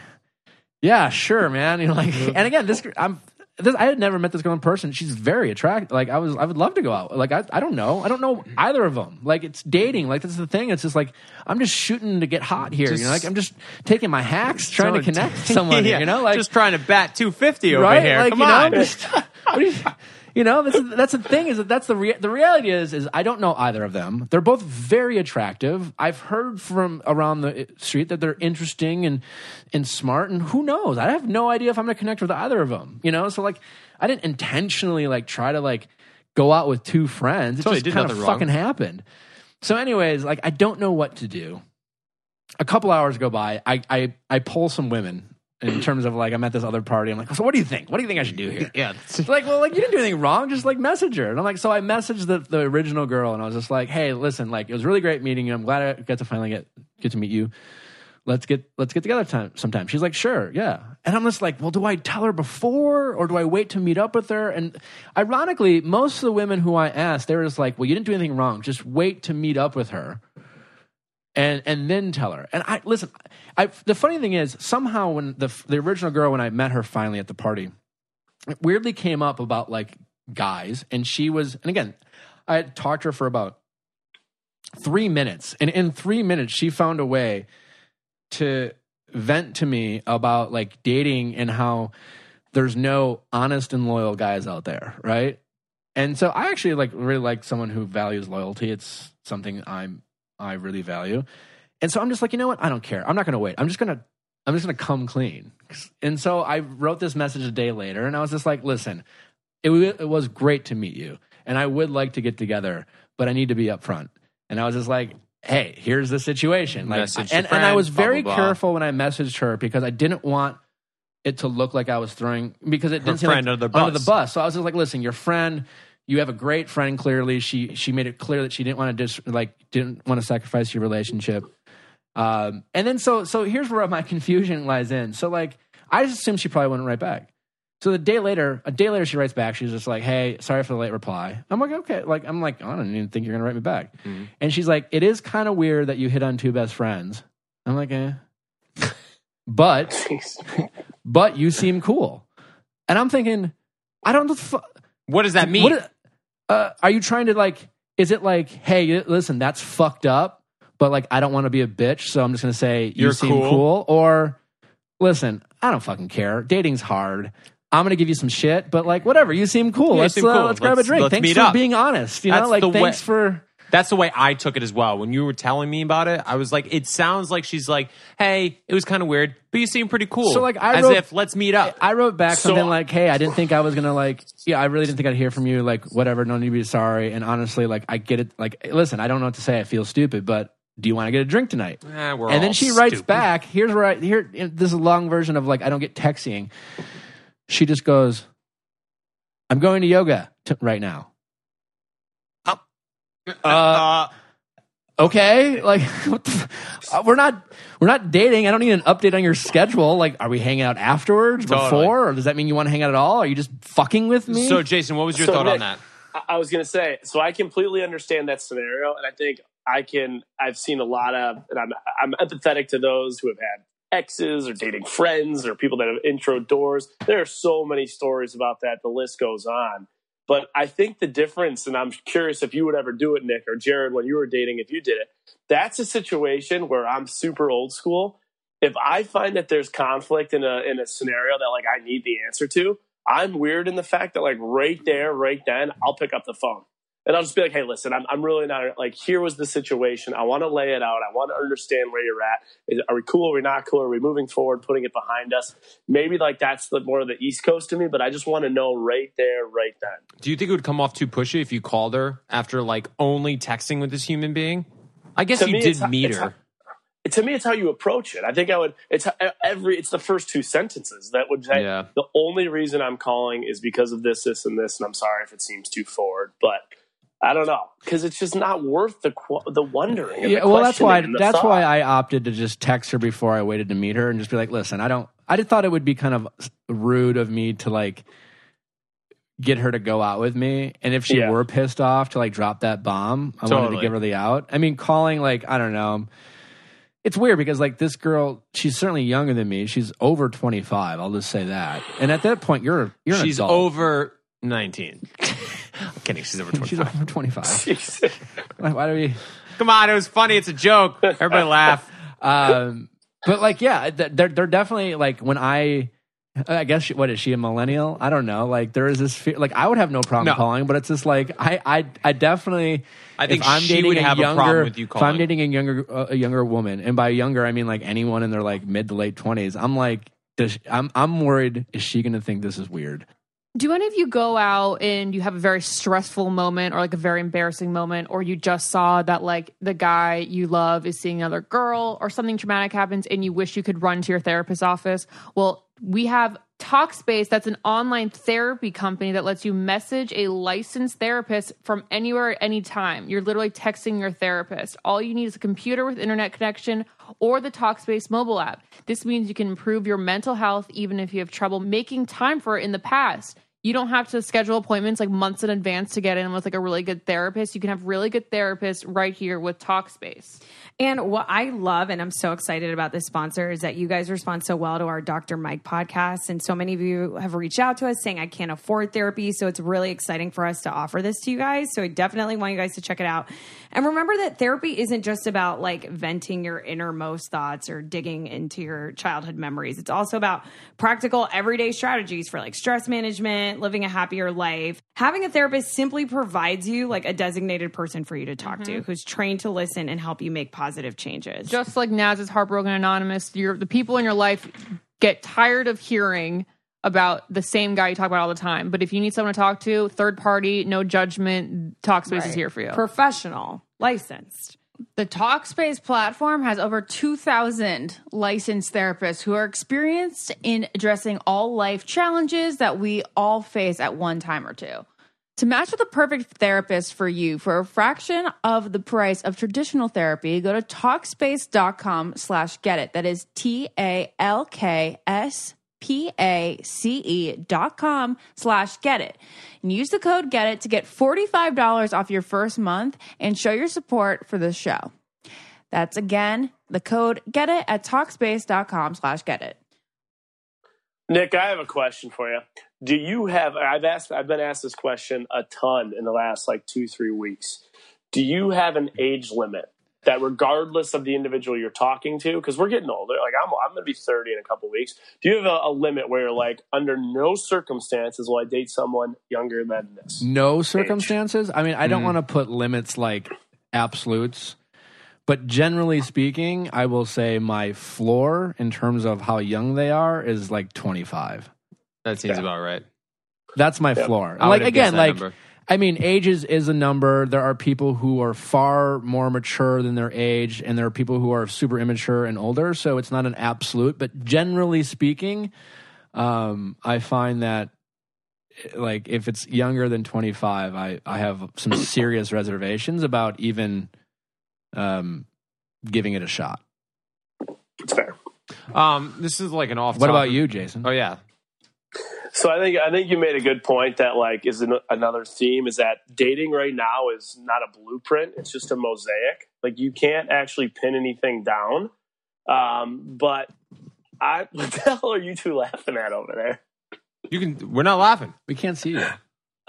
"Yeah, sure, man." You know, like, and again, this I'm. This, I had never met this girl in person. She's very attractive. Like I was, I would love to go out. Like I, I don't know. I don't know either of them. Like it's dating. Like that's the thing. It's just like I'm just shooting to get hot here. you know, like I'm just taking my hacks, trying to connect someone. Yeah, You know, like just trying to bat 250 over right? here. Like Come you on. know, just, what do you, you know, that's that's the thing is that that's the rea- the reality is is I don't know either of them. They're both very attractive. I've heard from around the street that they're interesting and and smart. And who knows? I have no idea if I'm going to connect with either of them. You know, so like I didn't intentionally like try to like go out with two friends. It Totally just did kind of nothing wrong. fucking happened. So, anyways, like I don't know what to do. A couple hours go by. I I I pull some women in terms of like I'm at this other party. I'm like, so what do you think? What do you think I should do here? yeah. It's like, well, like you didn't do anything wrong. Just like message her. And I'm like, so I messaged the, the original girl, and I was just like, hey, listen, like it was really great meeting you. I'm glad I got to finally get get to meet you. Let's get let's get together time sometime. She's like, sure, yeah. And I'm just like, well, do I tell her before or do I wait to meet up with her? And ironically, most of the women who I asked, they were just like, well, you didn't do anything wrong. Just wait to meet up with her and and then tell her. And I listen. I the funny thing is somehow when the the original girl when I met her finally at the party, it weirdly came up about like guys, and she was and again, I had talked to her for about three minutes, and in three minutes she found a way to vent to me about like dating and how there's no honest and loyal guys out there, right? And so I actually like really like someone who values loyalty. It's something I'm I really value. And so I'm just like, you know what? I don't care. I'm not going to wait. I'm just going to I'm just going to come clean. And so I wrote this message a day later and I was just like, listen, it, wa- it was great to meet you and I would like to get together, but I need to be upfront. And I was just like, hey, here's the situation. Like, Message your and, and I was blah, very blah, blah. careful when I messaged her because I didn't want it to look like I was throwing because it Her didn't seem like friend under the under the bus. So I was just like, listen, your friend, you have a great friend. Clearly, she she made it clear that she didn't want to dis like didn't want to sacrifice your relationship. Um, and then so so here's where my confusion lies in. So like I just assumed she probably wouldn't write back. So the day later, a day later, she writes back. She's just like, "Hey, sorry for the late reply." I'm like, "Okay." Like I'm like, I don't even think you're gonna write me back. And she's like, "It is kind of weird that you hit on two best friends." I'm like, "Eh," but but you seem cool. And I'm thinking, I don't know. What does that mean? what, uh, are you trying to like? Is it like, hey, listen, that's fucked up, but like, I don't want to be a bitch, so I'm just gonna say you You're seem cool. cool. Or, listen, I don't fucking care. Dating's hard. I'm gonna give you some shit, but like, whatever. You seem cool. You let's seem uh, cool. let's grab a Let's- drink. thanks for up. being honest. You know, That's like, the way- thanks for. That's the way I took it as well. When you were telling me about it, I was like, it sounds like she's like, hey, it was kind of weird, but you seem pretty cool. So, like, I as wrote- if let's meet up. I wrote back So- something like, "Hey, I didn't think I was gonna like, yeah, I really didn't think I'd hear from you. Like, whatever, no need to be sorry. And honestly, like, I get it. Like, listen, I don't know what to say. I feel stupid, but do you want to get a drink tonight?" Eh, and then she writes stupid. back. Here's where I here. This is a long version of like I don't get texting. She just goes, "I'm going to yoga t- right now." Uh, Okay, like what the, f- uh, we're not we're not dating. I don't need an update on your schedule. Like, are we hanging out afterwards, Totally. before, or does that mean you want to hang out at all? Are you just fucking with me? so, Jason, what was your So, thought on Nick, that? I- I was going to say, so I completely understand that scenario, and I think I can. I've seen a lot of, and I'm I'm empathetic to those who have had exes or dating friends or people that have intro doors. There are so many stories about that. The list goes on. But I think the difference, and I'm curious if you would ever do it, Nick or Jared, when you were dating, if you did it, that's a situation where I'm super old school. If I find that there's conflict in a in a scenario that like I need the answer to, I'm weird in the fact that like right there, right then, I'll pick up the phone and I'll just be like, "Hey, listen, I'm I'm really not like here was the situation. I want to lay it out. I want to understand where you're at. Are we cool? Are we not cool? Are we moving forward? Putting it behind us? Maybe like that's the more of the East Coast to me, but I just want to know right there, right then. Do you think it would come off too pushy if you called her after like only texting with this human being? I guess To you me, did meet her. to me, it's how you approach it. I think I would. It's every. It's the first two sentences that would say Yeah. the only reason I'm calling is because of this, this, and this, and I'm sorry if it seems too forward, but I don't know because it's just not worth the the wondering. and Yeah, the well, that's why questioning that's thought. why I opted to just text her before I waited to meet her and just be like, "Listen, I don't. I just thought it would be kind of rude of me to like get her to go out with me, and if she Yeah. were pissed off to like drop that bomb, I wanted to Totally. give her the out. I mean, calling like I don't know. It's weird because like this girl, she's certainly younger than me. She's over twenty five. I'll just say that. And at that point, you're you're an She's adult. over 19. I'm kidding. She's over 25. She's over twenty five. Why, why do we? Come on, it was funny. It's a joke. Everybody laugh. um, but like, yeah, they're they're definitely like when I, I guess she, what is she a millennial? I don't know. Like there is this fear. Like I would have no problem No. calling, but it's just like I I I definitely. I think I'm she dating would a have a younger, problem with you If I'm dating a younger uh, a younger woman, and by younger I mean like anyone in their like mid to late twenties, I'm like, does she, I'm I'm worried. Is she going to think this is weird? Do any of you go out and you have a very stressful moment or like a very embarrassing moment, or you just saw that like the guy you love is seeing another girl or something traumatic happens and you wish you could run to your therapist's office? Well, we have Talkspace, that's an online therapy company that lets you message a licensed therapist from anywhere at any time. You're literally texting your therapist. All you need is a computer with internet connection or the Talkspace mobile app. This means you can improve your mental health even if you have trouble making time for it in the past. You don't have to schedule appointments like months in advance to get in with like a really good therapist. You can have really good therapists right here with Talkspace. And what I love, and I'm so excited about this sponsor, is that you guys respond so well to our Dr. Mike podcast. And so many of you have reached out to us saying, I can't afford therapy. So it's really exciting for us to offer this to you guys. So I definitely want you guys to check it out. And remember that therapy isn't just about like venting your innermost thoughts or digging into your childhood memories. It's also about practical everyday strategies for like stress management, living a happier life. Having a therapist simply provides you like a designated person for you to talk to mm-hmm. who's trained to listen and help you make positive changes. Just like Naz's Heartbroken Anonymous, your the people in your life get tired of hearing about the same guy you talk about all the time. But if you need someone to talk to, third party, no judgment, Talkspace is here for you. professional, licensed. The Talkspace platform has over 2,000 licensed therapists who are experienced in addressing all life challenges that we all face at one time or two. To match with the perfect therapist for you for a fraction of the price of traditional therapy, go to Talkspace.com slash get it. That is T A L K S P A C E dot com slash get it. And use the code get it to get $45 off your first month and show your support for this show. That's again the code get it at Talkspace.com slash get it. Nick, I have a question for you. Do you have? I've asked. I've been asked this question a ton in the last like two, three weeks. Do you have an age limit that, regardless of the individual you're talking to, because we're getting older. Like I'm, I'm going to be 30 in a couple weeks. Do you have a, a limit where you're like, under no circumstances will I date someone younger than this? No circumstances. I mean, I don't Mm. want to put limits like absolutes, but generally speaking, I will say my floor in terms of how young they are is like 25. That seems Yeah. about right. That's my Yep. floor. Like again, like number. I mean, age is, is a number. There are people who are far more mature than their age, and there are people who are super immature and older. So it's not an absolute, but generally speaking, um, I find that like if it's younger than 25, I, I have some serious reservations about even um, giving it a shot. It's fair. Um, this is like an off. What about you, Jason? Oh yeah, So I think I think you made a good point that like is an, another theme is that dating right now is not a blueprint; it's just a mosaic. Like you can't actually pin anything down. Um, but I, what the hell are you two laughing at over there? you can. We're not laughing. We can't see you.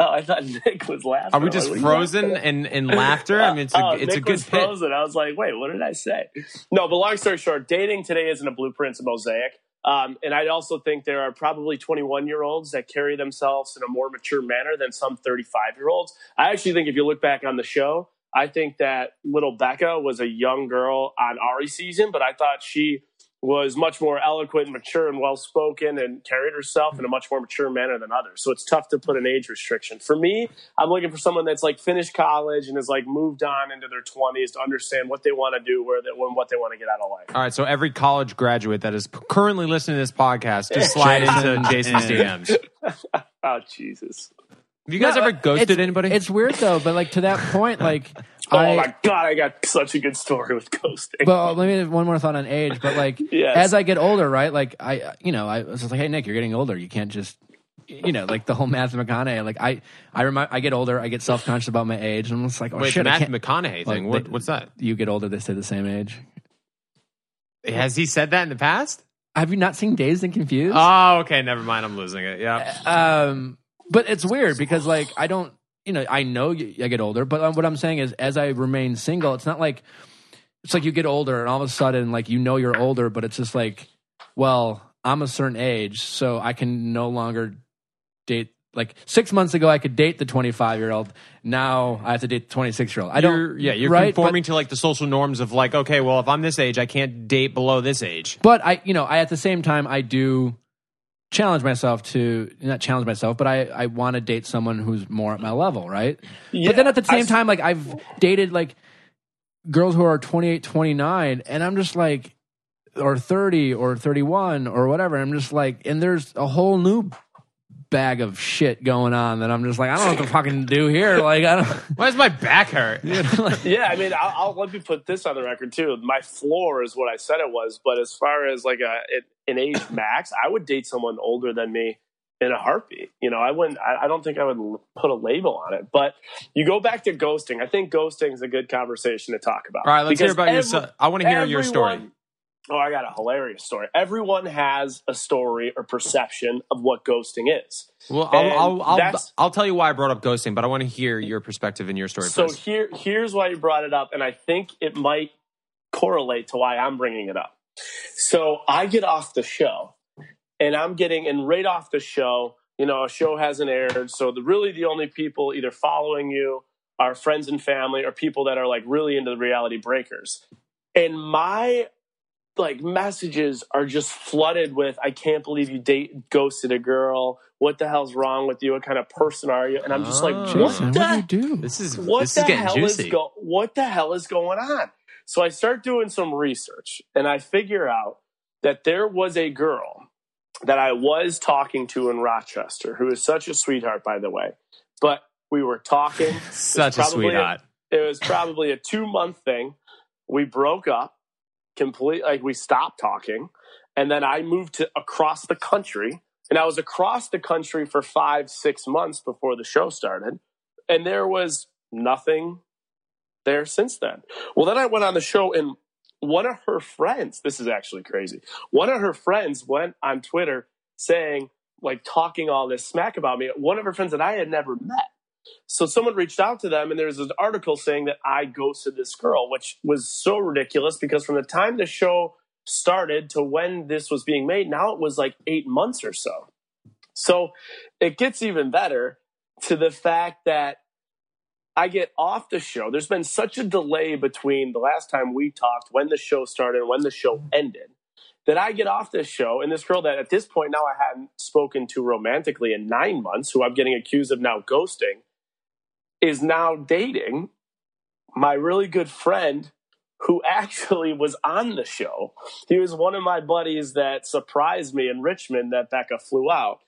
Oh, I thought Nick was laughing. Are we just like, what are you frozen in, in laughter? I mean, it's a Oh, it's a Nick good was pit. frozen. I was like, wait, what did I say? No, but long story short, dating today isn't a blueprint; it's a mosaic. Um, and I also think there are probably 21 year olds that carry themselves in a more mature manner than some 35 year olds. I actually think if you look back on the show, I think that little Becca was a young girl on Arie season, but I thought she was much more eloquent, mature, and well spoken, and carried herself in a much more mature manner than others. So it's tough to put an age restriction. For me, I'm looking for someone that's like finished college and has like moved on into their 20s to understand what they want to do, where they, what they want to get out of life. All right, so every college graduate that is currently listening to this podcast, just slide into Jason's DMs. oh Jesus! Have you guys No, ever it's- ghosted anybody? It's weird though, but like to that point, like Oh I. my god, I got such a good story with ghosting. But let me have one more thought on age. But like Yes. as I get older, right? Like I, you know, I was just like, hey Nick, you're getting older. You can't just, you know, like the whole Matthew McConaughey. Like I, I remind, I get older. I get self conscious about my age, and I'm just like, oh Wait, shit, Matthew. McConaughey thing. Like, what, they- what's that? You get older, they stay the same age. Has he said that in the past? Have you not seen Dazed and Confused? Oh, okay. Never mind. I'm losing it. Yeah. um, but it's weird because like I don't, you know, I know I get older, but um, what I'm saying is, as I remain single, it's not like it's like you get older and all of a sudden, like you know you're older, but it's just like, well, I'm a certain age, so I can no longer date. Like six months ago, I could date the 25 year old. Now I have to date the 26 year old. I don't. You're, yeah, you're right? conforming to like the social norms of like, okay, well, if I'm this age, I can't date below this age. But I, you know, I at the same time I do challenge myself to not challenge myself, but I I want to date someone who's more at my level, right? Yeah, but then at the same s- time, like I've dated like girls who are 28, 29, and I'm just like, or 30 or 31 or whatever. I'm just like, and there's a whole new bag of shit going on that I'm just like, I don't know what to fucking do here. Like, I don't. Why does my back hurt? Yeah, I mean, I'll, I'll let me put this on the record too. My floor is what I said it was, but as far as like a an age max, I would date someone older than me in a heartbeat. You know, I wouldn't. I, I don't think I would put a label on it. But you go back to ghosting. I think ghosting is a good conversation to talk about. All right, let's hear Because about your. every- so- I want to hear your story. Oh, I got a hilarious story. Everyone has a story or perception of what ghosting is. Well, I'll, I'll, I'll, I'll tell you why I brought up ghosting, but I want to hear your perspective and your story So first. here, here's why you brought it up, and I think it might correlate to why I'm bringing it up. So I get off the show, and I'm getting, and right off the show, you know, a show hasn't aired, so the really the only people either following you are friends and family, or people that are like really into the reality breakers, and my like messages are just flooded with I can't believe you date ghosted a girl. What the hell's wrong with you? What kind of person are you? And I'm just like, Oh. what Jason, the what do you do? This is what this the is getting hell juicy. is go- what the hell is going on? So I start doing some research and I figure out that there was a girl that I was talking to in Rochester who is such a sweetheart, by the way. But we were talking. Such a probably a- sweetheart. It was probably a two month thing. We broke up complete like we stopped talking and then i moved to across the country and i was across the country for five six months before the show started and there was nothing there since then. Well then i went on the show and one of her friends this is actually crazy one of her friends went on twitter saying like talking all this smack about me. One of her friends that i had never met so someone reached out to them, and there's an article saying that I ghosted this girl, which was so ridiculous because from the time the show started to when this was being made, now it was like eight months or so. So it gets even better to the fact that I get off the show. There's been such a delay between the last time we talked, when the show started, and when the show ended, that I get off this show. And this girl that at this point now I hadn't spoken to romantically in nine months, who I'm getting accused of now ghosting, is now dating my really good friend who actually was on the show. He was one of my buddies that surprised me in Richmond that Becca flew out.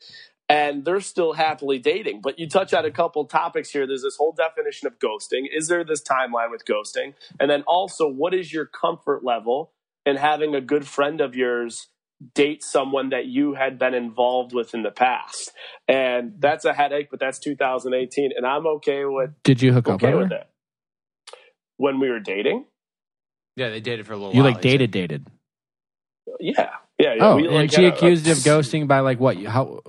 And they're still happily dating. But you touch on a couple topics here. There's this whole definition of ghosting. Is there this timeline with ghosting? And then also, what is your comfort level in having a good friend of yours date someone that you had been involved with in the past? And that's a headache, but that's 2018. And I'm okay with Did you hook up okay with with her? it. When we were dating, Yeah, they dated for a little You while. like he said. dated, dated. yeah, yeah. yeah. Oh, we, and like, she had a- accused you of ghosting by like what? How?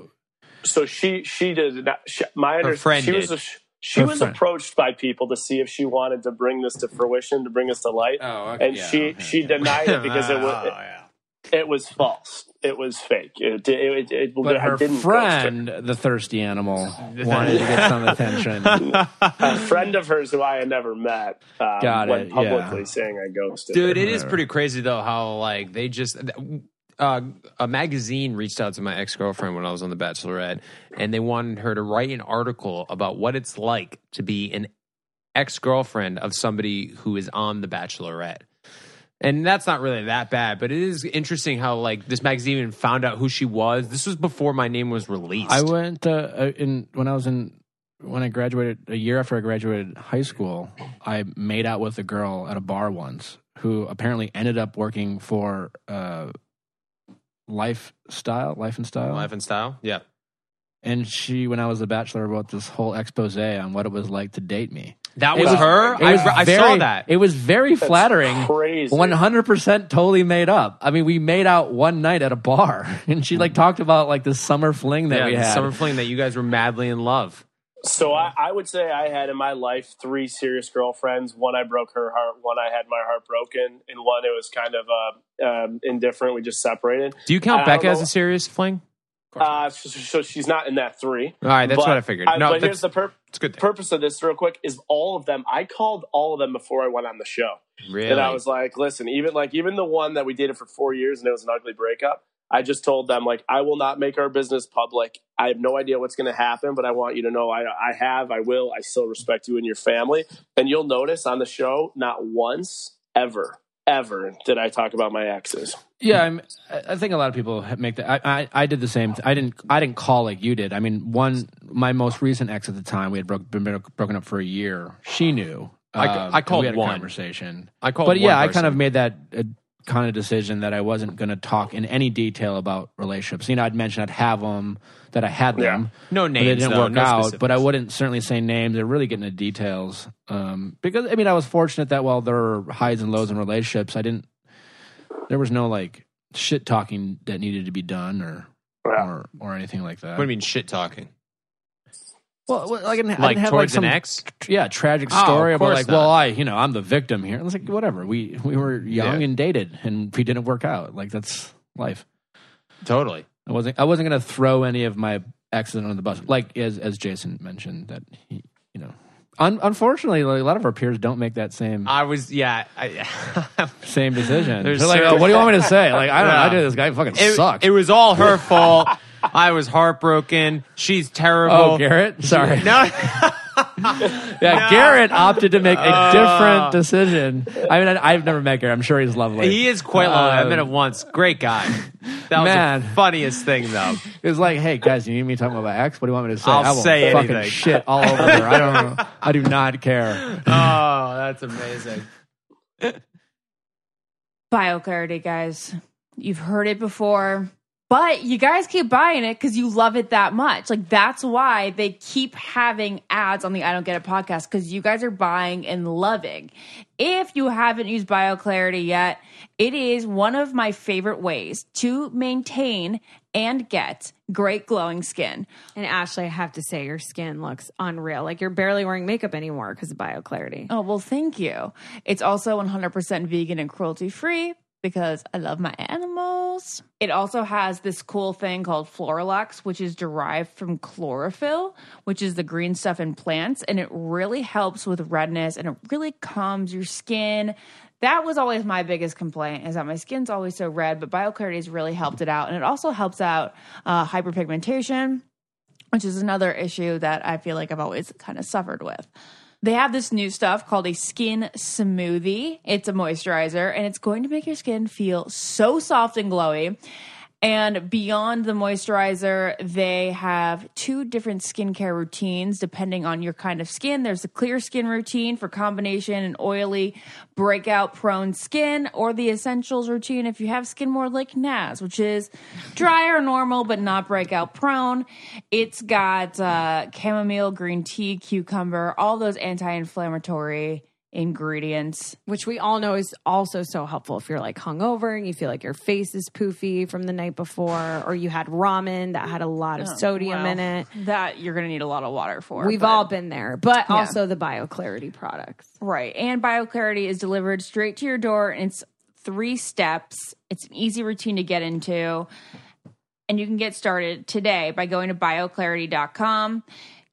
So she she did not. She, my under, friend she was a, she Her was friend. approached by people to see if she wanted to bring this to fruition, to bring this to light, Oh, okay. and she she denied it because it was Oh, yeah. It, it was false. it was fake. It, it, it, it But I her didn't ghost friend, the thirsty animal, wanted to get some attention. a friend of hers who I had never met um, Got went it, publicly yeah. saying I ghosted. Dude, her. it is pretty crazy though how like they just uh, a magazine reached out to my ex girlfriend when I was on The Bachelorette, and they wanted her to write an article about what it's like to be an ex girlfriend of somebody who is on The Bachelorette. And that's not really that bad, but it is interesting how like this magazine even found out who she was. This was before my name was released. I went uh, uh, in when I was in when I graduated a year after I graduated high school. I made out with a girl at a bar once who apparently ended up working for uh, Lifestyle, Life and Style, Life and Style, yeah. and she, when I was a bachelor, wrote this whole expose on what it was like to date me. That was, was- her. It was I, I saw that. It was very flattering. crazy. One hundred percent, totally made up. I mean, we made out one night at a bar, and she like talked about like the summer fling that yeah, we the had. summer fling that you guys were madly in love. So I, I would say I had in my life three serious girlfriends. One I broke her heart. One I had my heart broken, and one it was kind of uh, um, indifferent. We just separated. Do you count I don't Becca as a serious fling? Uh, so, so she's not in that three. All right, that's But what I figured. I- no, but that's, here's the pur- purpose of this, real quick, is all of them. I called all of them before I went on the show. Really? And I was like, listen, even like even the one that we dated for four years and it was an ugly breakup, I just told them like I will not make our business public. I have no idea what's going to happen, but I want you to know I I have, I will, I still respect you and your family. And you'll notice on the show, not once ever, ever did I talk about my exes. Yeah, I'm, I I think a lot of people make that. I, I, I did the same. I didn't. I didn't call like you did. I mean, one my most recent ex at the time, we had broke, been been broken up for a year. She knew. I- Um, I called we had a one. conversation. I called but one yeah, I kind of made that uh, kind of decision that I wasn't going to talk in any detail about relationships. You know, I'd mention I'd have them, that I had Yeah. them. No but names, They didn't though, work no out, specifics. but I wouldn't certainly say names or really get into details. Um, because I mean, I was fortunate that while there were highs and lows in relationships, I didn't. There was no like shit talking that needed to be done or Yeah. or or anything like that. What do you mean shit talking? Well, well, like, I didn't, Like have towards like some an ex? yeah tragic Oh, story of about like, not. well, I you know I'm the victim here. It's like, whatever. We we were young Yeah. and dated, and we didn't work out. Like that's life. Totally. I wasn't I wasn't going to throw any of my exes under the bus. Like as as Jason mentioned that he, you know. Un- unfortunately, like, a lot of our peers don't make that same I was, yeah. I, same decision. They're like, oh, what do you want me to say? Like, I don't know. I Yeah. do this guy fucking it, sucks. it was all her fault. I was heartbroken. She's terrible. oh, Garrett, sorry. No, Yeah, Garrett opted to make a Uh. different decision. I mean, I, I've never met Garrett. I'm sure he's lovely. he is quite lovely. I Um, met him once. Great guy. That was Man. the funniest thing, though. It was like, hey guys, you need me talking about my ex? What do you want me to say? I'll I will say fucking anything. shit all over her. I don't know. I do not care. Oh, that's amazing. BioClarity, guys. You've heard it before, but you guys keep buying it because you love it that much. Like, that's why they keep having ads on the I Don't Get It podcast because you guys are buying and loving. If you haven't used BioClarity yet, it is one of my favorite ways to maintain and get great glowing skin. And Ashley, I have to say, your skin looks unreal. Like you're barely wearing makeup anymore because of BioClarity. Oh, well, thank you. It's also 100% vegan and cruelty free because I love my animals. It also has this cool thing called Floralux, which is derived from chlorophyll, which is the green stuff in plants. And it really helps with redness and it really calms your skin. That was always my biggest complaint is that my skin's always so red, but BioClarity has really helped it out. And it also helps out uh, hyperpigmentation which is another issue that I feel like I've always kind of suffered with. They have this new stuff called a skin smoothie. It's a moisturizer and it's going to make your skin feel so soft and glowy. And beyond the moisturizer, they have two different skincare routines depending on your kind of skin. There's the clear skin routine for combination and oily, breakout prone skin, or the essentials routine if you have skin more like Naz, which is dry or normal but not breakout prone. It's got uh, chamomile, green tea, cucumber, all those anti inflammatory ingredients. Which we all know is also so helpful if you're like hungover and you feel like your face is poofy from the night before, or you had ramen that had a lot of oh, sodium Well, in it. That you're going to need a lot of water for. We've but- all been there, but Yeah. also the BioClarity products. Right. And BioClarity is delivered straight to your door and it's three steps. It's an easy routine to get into. And you can get started today by going to bioclarity.com.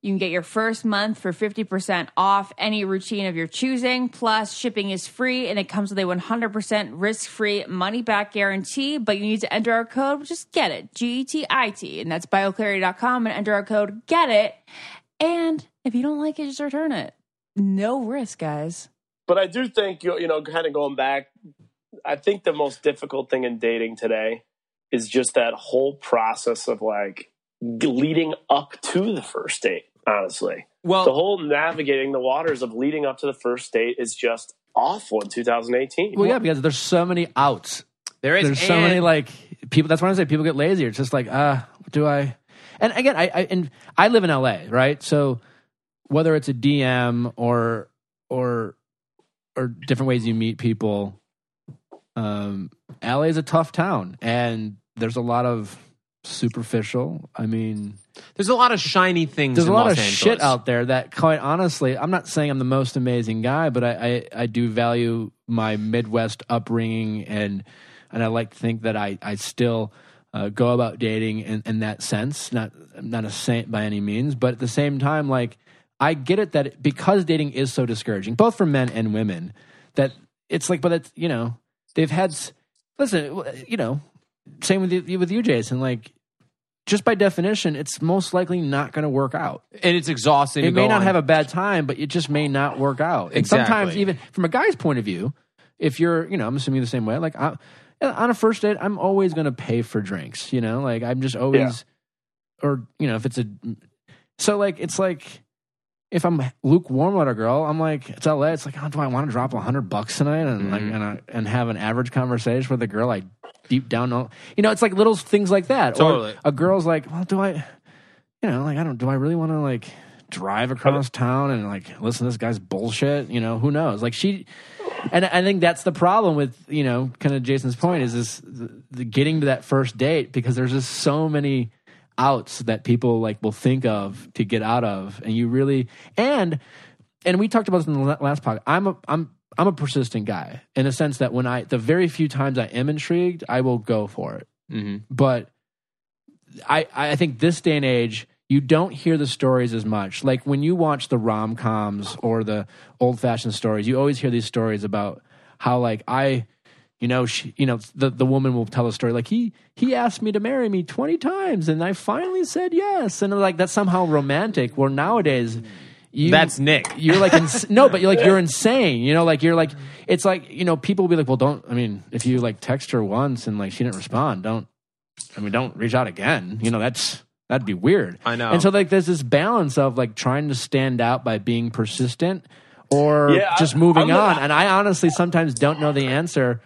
You can get your first month for 50% off any routine of your choosing. Plus, shipping is free and it comes with a 100% risk free money back guarantee. But you need to enter our code, just get it G E T I T. And that's bioclarity.com and enter our code, get it. And if you don't like it, just return it. No risk, guys. But I do think you you know, kind of going back, I think the most difficult thing in dating today is just that whole process of like leading up to the first date. Honestly, Well, the whole navigating the waters of leading up to the first date is just awful in 2018. Well, yeah, because there's so many outs. there is There's so many like people. That's why I say people get lazier. It's just like, uh, do I? And again, I, I and I live in LA, right? So whether it's a DM or or or different ways you meet people, um, LA is a tough town, and there's a lot of superficial. I mean, There's a lot of shiny things. there's a lot Los of Angeles. shit out there that quite honestly i'm not saying i'm the most amazing guy but I, I i do value my midwest upbringing and and i like to think that i i still uh, go about dating in, in that sense not I'm not a saint by any means but at the same time like i get it that because dating is so discouraging both for men and women that it's like but it's you know they've had s- listen you know same with you with you jason like just by definition, it's most likely not going to work out. and it's exhausting. It may not on. have a bad time, but it just may not work out. And Exactly. sometimes, even from a guy's point of view, if you're, you know, I'm assuming the same way. Like I, on a first date, I'm always going to pay for drinks. You know, like I'm just always, or you know, if it's a, so like it's like if I'm lukewarm with a girl, I'm like it's LA. It's like, oh, do I want to drop a hundred bucks tonight and like Mhm. and, I, and have an average conversation with a girl like deep down, know- you know, it's like little things like that. Totally. Or a girl's like, well, do I, you know, like I don't, do I really want to like drive across town and like listen to this guy's bullshit? You know, who knows? Like she, and I think that's the problem with you know, kind of Jason's point is this the, the getting to that first date because there's just so many outs that people like will think of to get out of, and you really and and we talked about this in the last podcast. I'm a I'm I'm a persistent guy in a sense that when I the very few times I am intrigued, I will go for it. Mhm. But I I think this day and age, you don't hear the stories as much. Like when you watch the rom coms or the old fashioned stories, you always hear these stories about how like I you know, she, you know, the the woman will tell a story like he he asked me to marry me twenty times, and I finally said yes, and like that's somehow romantic. Where nowadays, you, That's Nick. You're like ins- no, but you're like you're insane. You know, like you're like it's like you know people will be like, well, don't. I mean, if you like text her once and like she didn't respond, don't. I mean, don't reach out again. You know, that's that'd be weird. I know. And so like there's this balance of like trying to stand out by being persistent or Yeah, just moving I'm on. And I honestly sometimes don't know the answer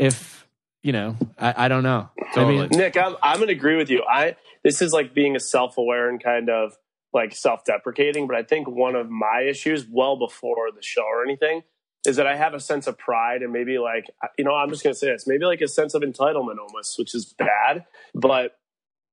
if you know I, I don't know. I mean, Nick, I'm I'm gonna agree with you. I this is like being a self aware and kind of like self deprecating, but I think one of my issues, well before the show or anything, is that I have a sense of pride and maybe like you know I'm just gonna say this, maybe like a sense of entitlement almost, which is bad, but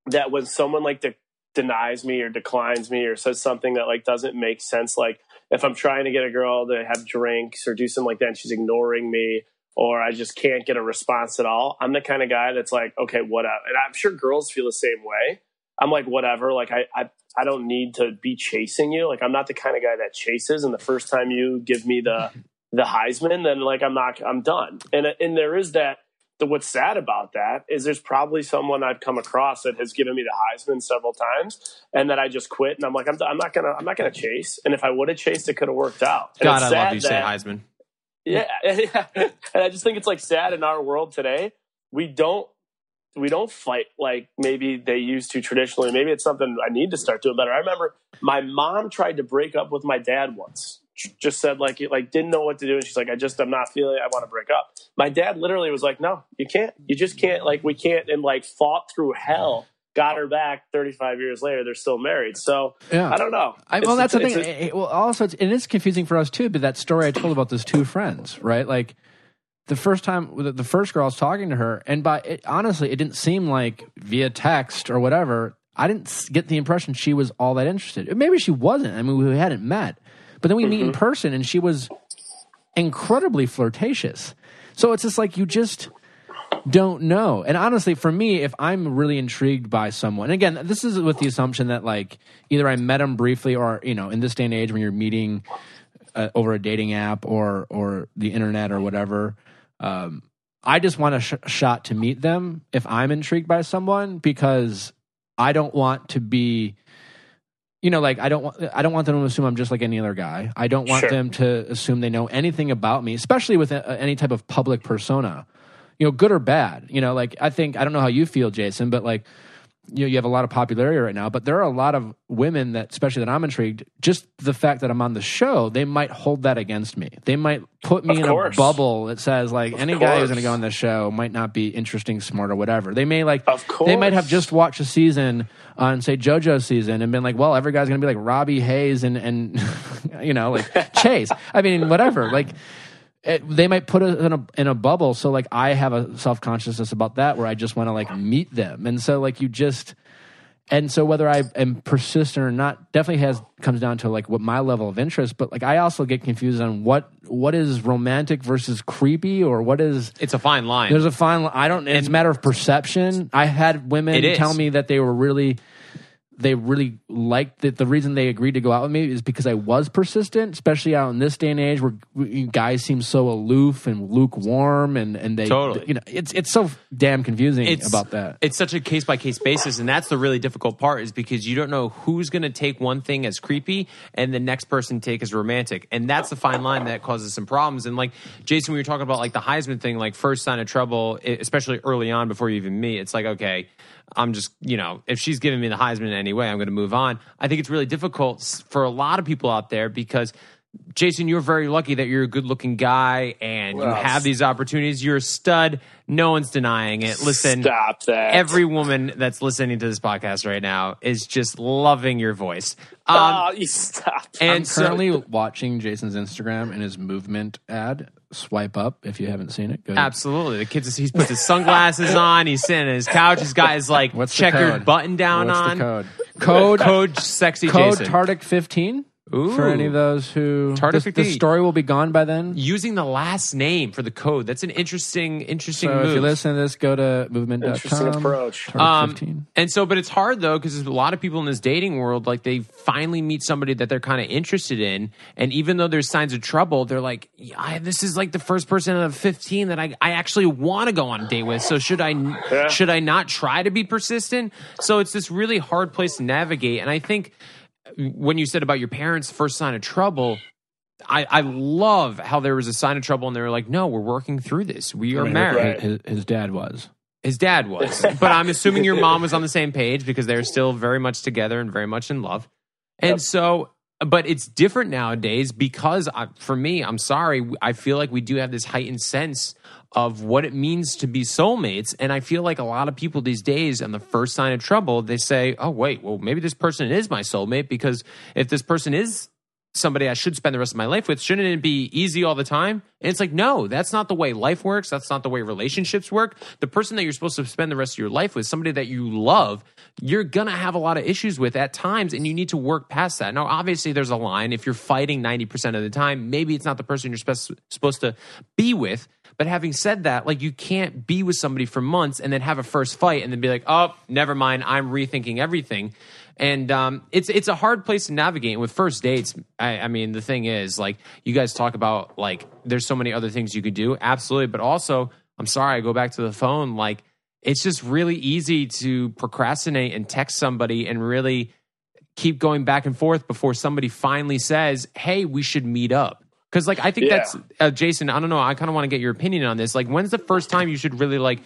that when someone like de- denies me or declines me or says something that like doesn't make sense, like if I'm trying to get a girl to have drinks or do something like that and she's ignoring me or I just can't get a response at all, I'm the kind of guy that's like, okay, whatever. And I'm sure girls feel the same way. I'm like, whatever. Like I, I, I don't need to be chasing you. Like I'm not the kind of guy that chases. And the first time you give me the the Heisman, then like I'm not, I'm done. And and there is that. The, what's sad about that is there's probably someone I've come across that has given me the Heisman several times, and that I just quit. And I'm like, I'm, I'm not gonna, I'm not gonna chase. And if I would have chased, it could have worked out. And God, it's I sad love you say Heisman. yeah, and I just think it's like sad in our world today. We don't we don't fight like maybe they used to traditionally. Maybe it's something I need to start doing better. I remember my mom tried to break up with my dad once. Just said like like didn't know what to do, and she's like, I just I'm not feeling. it. I want to break up. My dad literally was like, No, you can't. You just can't. Like we can't. And like fought through hell. Got her back 35 years later. They're still married. So Yeah. I don't know. I, well, It's- that's the thing. it's- It- eh, eh, well, also, it's, and it's confusing for us too. But that story I told about those two friends, right? Like the first time, the, first girl I was talking to her, and by it, honestly, it didn't seem like via text or whatever. I didn't get the impression she was all that interested. Maybe she wasn't. I mean, we hadn't met, but then we meet in mm-hmm. person, and she was incredibly flirtatious. So it's just like you just don't know. And honestly, for me, if I'm really intrigued by someone, again, this is with the assumption that like either I met them briefly or you know, in this day and age when you're meeting uh, over a dating app or or the internet or whatever, um, I just want a sh- shot to meet them if I'm intrigued by someone because I don't want to be you know like I don't want I don't want them to assume I'm just like any other guy. I don't want Sure. them to assume they know anything about me, especially with a, any type of public persona. You know, good or bad. You know, like I think I don't know how you feel, Jason, but like you know, you have a lot of popularity right now, but there are a lot of women that, especially that I'm intrigued, just the fact that I'm on the show, they might hold that against me. They might put me Of in course. a bubble that says like Of any guy who's going to go on this show might not be interesting, smart, or whatever. They may like, Of course. they might have just watched a season on say JoJo season and been like, well, every guy's going to be like Robby Hayes and and you know like Chase. I mean, whatever. Like it, they might put it in a in a bubble. So like I have a self consciousness about that where I just want to like meet them, and so like you just. And so whether I am persistent or not definitely has comes down to like what my level of interest, but like I also get confused on what what is romantic versus creepy or what is It's a fine line. there's a fine I don't it's a matter of perception. I had women tell me that they were really they really liked that the reason they agreed to go out with me is because I was persistent, especially out in this day and age where guys seem so aloof and lukewarm and and they Totally. you know it's it's so damn confusing it's about that. It's such a case by case basis, and that's the really difficult part is because you don't know who's going to take one thing as creepy and the next person take as romantic, and that's the fine line that causes some problems. And like Jason, we were talking about like the Heisman thing, like first sign of trouble, especially early on before you even meet. It's like okay. I'm just, you know, if she's giving me the Heisman in any way, I'm going to move on. I think it's really difficult for a lot of people out there because Jason, you're very lucky that you're a good looking guy and you have these opportunities. You're a stud. No one's denying it. Listen, Stop that. every woman that's listening to this podcast right now is just loving your voice. Um, Ah, you stop. and I'm so- currently watching Jason's Instagram and his movement ad. Swipe up if you haven't seen it. Go absolutely, the kid's he's put his sunglasses on. He's sitting on his couch. He's got his like What's checkered button down What's on. the code? Code Code sexy code Jason. Tartick fifteen Ooh. for any of those who Tartick the, the story will be gone by then. Using the last name for the code. That's an interesting, interesting So move. if you listen to this, go to movement.com. Interesting approach. Um, and so, but it's hard though because there's a lot of people in this dating world, like they finally meet somebody that they're kind of interested in, and even though there's signs of trouble, they're like, yeah, "This is like the first person out of 15 that I, I actually want to go on a date with." So should I Yeah. should I not try to be persistent? So it's this really hard place to navigate, and I think when you said about your parents' first sign of trouble. I, I love how there was a sign of trouble and they were like, no, we're working through this. We are I mean, married. His, his dad was. His dad was. but I'm assuming your mom was on the same page because they're still very much together and very much in love. And Yep. so, but it's different nowadays because I, for me, I'm sorry, I feel like we do have this heightened sense of what it means to be soulmates. And I feel like a lot of people these days, on the first sign of trouble, they say, oh, wait, well, maybe this person is my soulmate because if this person is somebody I should spend the rest of my life with, shouldn't it be easy all the time? And it's like, no, that's not the way life works. That's not the way relationships work. The person that you're supposed to spend the rest of your life with, somebody that you love, you're going to have a lot of issues with at times, and you need to work past that. Now, obviously, there's a line. If you're fighting 90% of the time, maybe it's not the person you're supposed to be with. But having said that, like you can't be with somebody for months and then have a first fight and then be like, oh, never mind, I'm rethinking everything. And um, it's it's a hard place to navigate. With first dates, I, I mean, the thing is, like, you guys talk about like there's so many other things you could do, absolutely. But also, I'm sorry, I go back to the phone. Like, it's just really easy to procrastinate and text somebody and really keep going back and forth before somebody finally says, "Hey, we should meet up." Because, like, I think Yeah. that's uh, Jason. I don't know. I kind of want to get your opinion on this. Like, when's the first time you should really like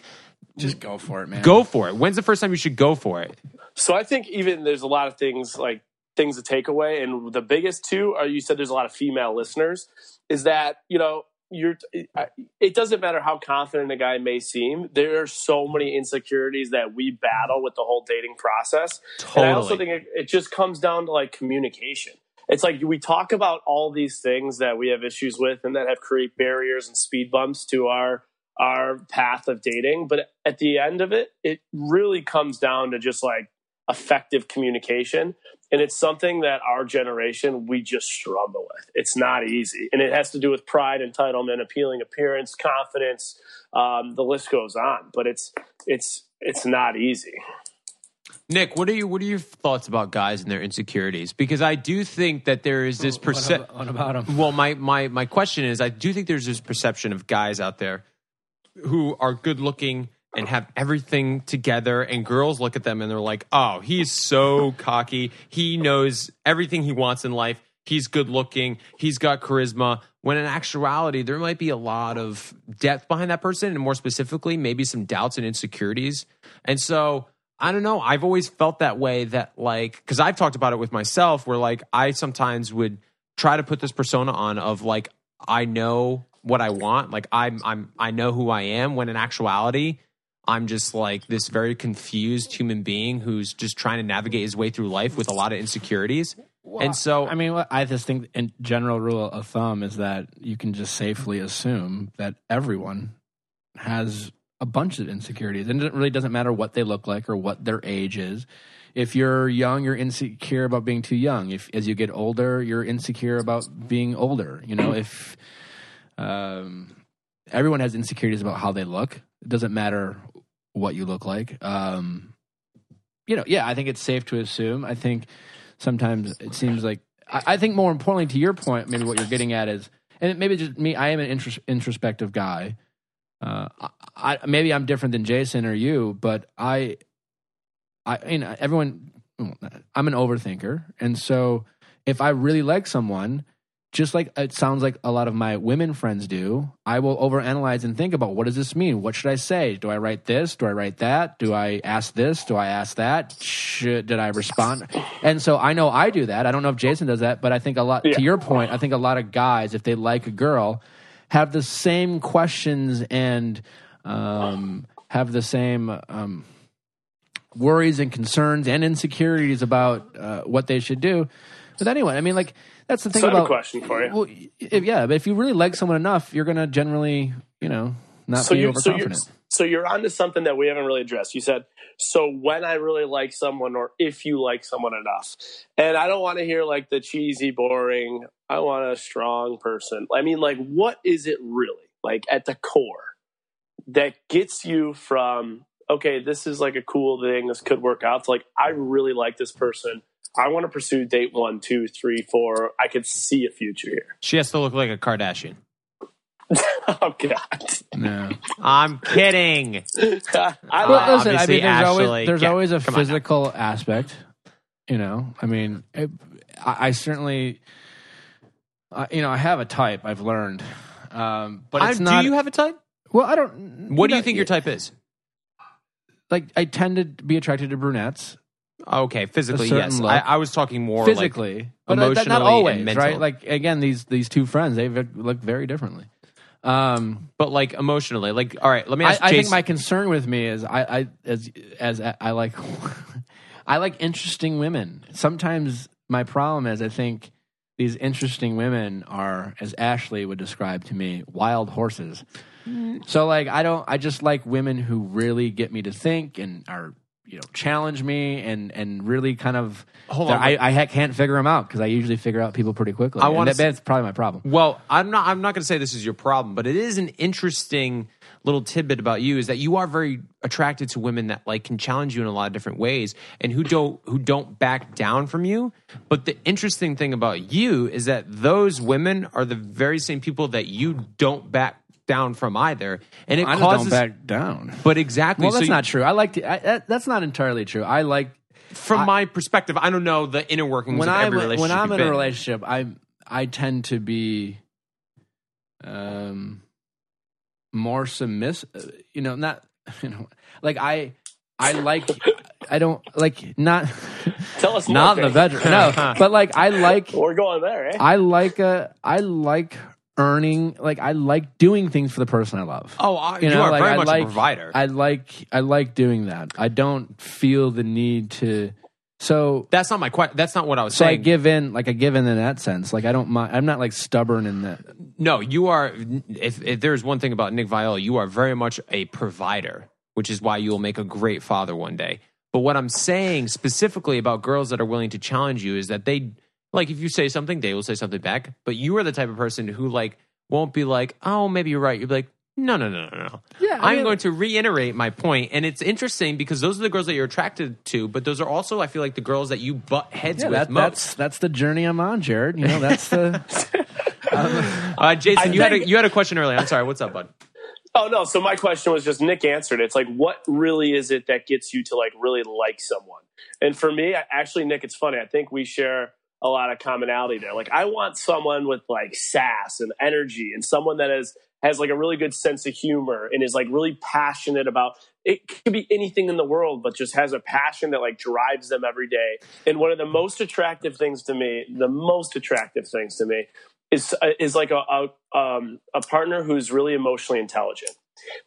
Just go for it, man. go for it? When's the first time you should go for it? So I think even there's a lot of things like things to take away, and the biggest two are you said there's a lot of female listeners. Is that you know you're it doesn't matter how confident a guy may seem. There are so many insecurities that we battle with the whole dating process. And I also think it, it just comes down to like communication. It's like we talk about all these things that we have issues with and that have create barriers and speed bumps to our our path of dating, but at the end of it, it really comes down to just like effective communication. And it's something that our generation, we just struggle with. It's not easy. And it has to do with pride, entitlement, appealing appearance, confidence. Um, the list goes on, but it's, it's, it's not easy. Nick, what are you? What are your thoughts about guys and their insecurities? Because I do think that there is this perception. What about them? Well, my my my question is, I do think there's this perception of guys out there who are good looking and have everything together, and girls look at them and they're like, "Oh, he's so cocky. He knows everything he wants in life. He's good looking. He's got charisma." When in actuality, there might be a lot of depth behind that person, and more specifically, maybe some doubts and insecurities. And so, I don't know. I've always felt that way. That like, because I've talked about it with myself, where like I sometimes would try to put this persona on of like I know what I want, like I'm I'm I know who I am. When in actuality, I'm just like this very confused human being who's just trying to navigate his way through life with a lot of insecurities. and so, I mean, I just think, in general rule of thumb is that you can just safely assume that everyone has a bunch of insecurities, and it really doesn't matter what they look like or what their age is. If you're young, you're insecure about being too young. If as you get older, you're insecure about being older. You know, if um, everyone has insecurities about how they look, it doesn't matter what you look like. Um, you know, yeah, I think it's safe to assume. I think sometimes it seems like I, I think more importantly to your point, maybe what you're getting at is, and maybe just me. I am an intros- introspective guy. Uh, I, I, maybe I'm different than Jason or you, but I, I, you know, everyone. I'm an overthinker, and so if I really like someone, just like it sounds like a lot of my women friends do, I will overanalyze and think about what does this mean? What should I say? Do I write this? Do I write that? Do I ask this? Do I ask that? Should, did I respond? And so I know I do that. I don't know if Jason does that, but I think a lot, Yeah. to your point, I think a lot of guys, if they like a girl, have the same questions and um, have the same um, worries and concerns and insecurities about uh, what they should do with anyone. I mean, like, that's the thing So I have a about question for you. well, if, yeah, but if you really like someone enough, you're gonna generally, you know, not be you're, so you're overconfident. so you're onto something that we haven't really addressed. You said so when I really like someone, or if you like someone enough, and I don't want to hear like the cheesy, boring. I want a strong person. I mean, like, what is it really like at the core that gets you from okay, this is like a cool thing, this could work out. To like, I really like this person. I want to pursue date one, two, three, four. I could see a future here. she has to look like a Kardashian. oh God! no. I'm kidding. I Well, listen, I mean, there's Ashley, always there's yeah, always a come on now. physical aspect. You know, I mean, it, I, I certainly, I, you know, I have a type. I've learned, um, but it's I- not. do you have a type? well, I don't. What do you know, think your type is? Like, I tend to be attracted to brunettes Okay, physically, yes. I, I was talking more like physically, but that- not emotionally and always, right? Like again, these these two friends, they look very differently. Um, but like emotionally. Like, all right, let me I, ask I think my concern with me is I, I as as I like I like interesting women. Sometimes my problem is I think these interesting women are, as Ashley would describe to me, wild horses. So like I don't I just like women who really get me to think and are you know challenge me and and really kind of Hold on, I, I can't figure them out because I usually figure out people pretty quickly. I And wanna that, that's probably my problem. Well, I'm not. I'm not going to say this is your problem, but it is an interesting little tidbit about you is that you are very attracted to women that like can challenge you in a lot of different ways and who don't who don't back down from you. But the interesting thing about you is that those women are the very same people that you don't back down from either, and it I just causes. don't back down. but exactly. Well, so that's you- not true. I like to. I, that, that's not entirely true. I like from my perspective. I don't know the inner workings when of I'm every relationship. when I'm you've in a relationship, I I tend to be um more submissive. You know, not you know, like I I like I don't like not Tell us more, not in the bedroom. No, but like I like We're going there, eh? I like a I like earning like I like doing things for the person I love. Oh, I- You you, know, are like, very I much like- a provider. I like I like doing that. I don't feel the need to so that's not my question. That's not what I was saying. so I give in, like I give in in that sense. Like I don't mind. I'm not like stubborn in that. No, you are. If, if there's one thing about Nick Viall, you are very much a provider, which is why you will make a great father one day. But what I'm saying specifically about girls that are willing to challenge you is that they like if you say something, they will say something back. But you are the type of person who like won't be like, oh, maybe you're right. You'll be like, no, no, no, no, no. Yeah, I I'm mean- going to reiterate my point. point, and it's interesting because those are the girls that you're attracted to, but those are also, I feel like, the girls that you butt heads Yeah, with that, most. that's that's the journey I'm on, Jared. You know, that's the Uh, Jason, I you had a, you had a question earlier. I'm sorry. What's up, bud? Oh no! So my question was just Nick answered. it. It's like, what really is it that gets you to like really like someone? And for me, I- actually, Nick, it's funny. I think we share a lot of commonality there. Like, I want someone with like sass and energy, and someone that is has like a really good sense of humor and is like really passionate about. It could be anything in the world, but just has a passion that like drives them every day. And one of the most attractive things to me, the most attractive things to me, is is like a a, um, a partner who's really emotionally intelligent,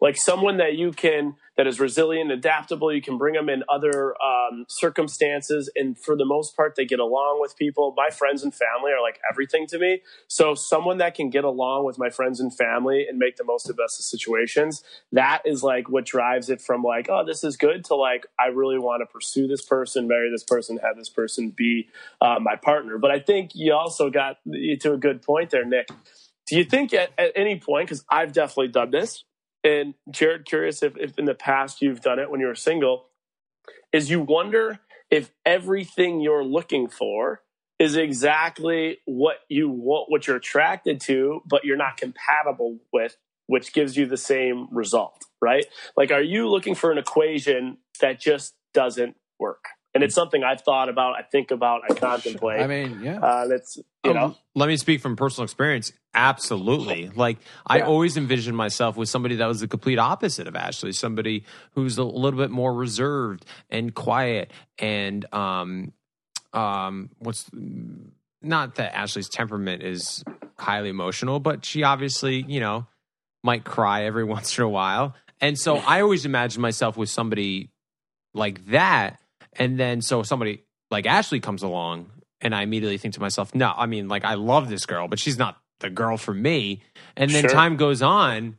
like someone that you can that is resilient, adaptable. You can bring them in other um, circumstances, and for the most part, they get along with people. My friends and family are like everything to me. So someone that can get along with my friends and family and make the most of best of situations, that is like what drives it from like, oh, this is good to like, I really want to pursue this person, marry this person, have this person be uh, my partner. But I think you also got to a good point there, Nick. Do you think at, at any point, because I've definitely done this, and Jared, curious if, if in the past you've done it when you were single, is you wonder if everything you're looking for is exactly what you want, what you're attracted to, but you're not compatible with, which gives you the same result, right? Like, are you looking for an equation that just doesn't work? And it's something I've thought about, I think about, I contemplate. I mean, yeah. uh, that's you know, Um, let me speak from personal experience. Absolutely. Like I Yeah. always envisioned myself with somebody that was the complete opposite of Ashley, somebody who's a little bit more reserved and quiet and um um what's not that Ashley's temperament is highly emotional, but she obviously, you know, might cry every once in a while. And so I always imagined myself with somebody like that. And then so somebody like Ashley comes along and I immediately think to myself, no, I mean, like I love this girl, but she's not the girl for me. And then Sure. time goes on.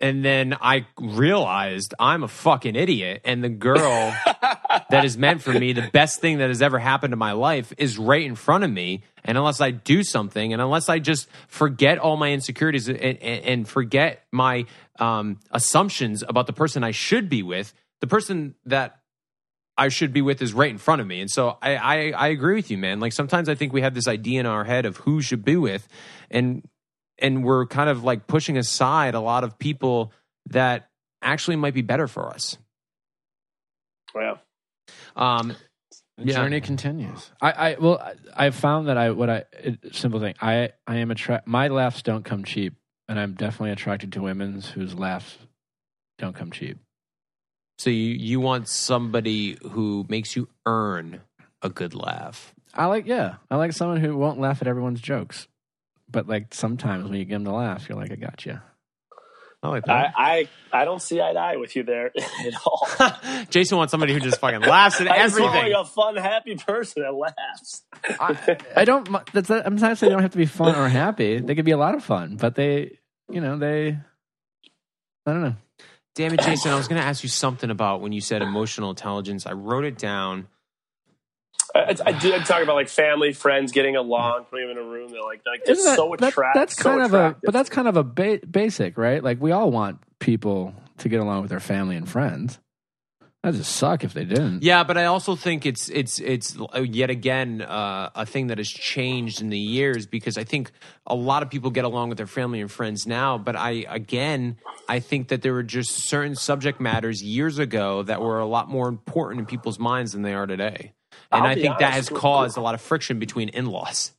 And then I realized I'm a fucking idiot. And the girl that is meant for me, the best thing that has ever happened to my life is right in front of me. And unless I do something, and unless I just forget all my insecurities and, and, and forget my um, assumptions about the person I should be with, the person that I should be with is right in front of me. And so I, I, I agree with you, man. Like sometimes I think we have this idea in our head of who should be with, and and we're kind of like pushing aside a lot of people that actually might be better for us. well, The Um, Yeah. journey continues. I, I well, I, I found that I what I it, simple thing. I I am attract. My laughs don't come cheap, and I'm definitely attracted to women's whose laughs don't come cheap. So you you want somebody who makes you earn a good laugh. I like yeah. I like someone who won't laugh at everyone's jokes, but like sometimes when you get them to laugh, you're like, I got you. I like I, that. I I don't see eye to eye with you there at all. Jason wants somebody who just fucking laughs at I just everything. like a fun, happy person that laughs. I, I don't. mu- That's. I'm not saying they don't have to be fun or happy. They could be a lot of fun, but they, you know, they. I don't know. Damn it, Jason! I was going to ask you something about when you said emotional intelligence. I wrote it down. I, I do I talk about like family, friends getting along, putting them in a room. They're like, like just Isn't that- so that- attractive. That's kind of a, but that's kind of a ba- basic, right? Like we all want people to get along with their family and friends. That just suck if they didn't. Yeah, but I also think it's it's it's uh, yet again uh, a thing that has changed in the years because I think a lot of people get along with their family and friends now. But I again, I think that there were just certain subject matters years ago that were a lot more important in people's minds than they are today, and I'll I think that has with caused a lot of friction between in-laws.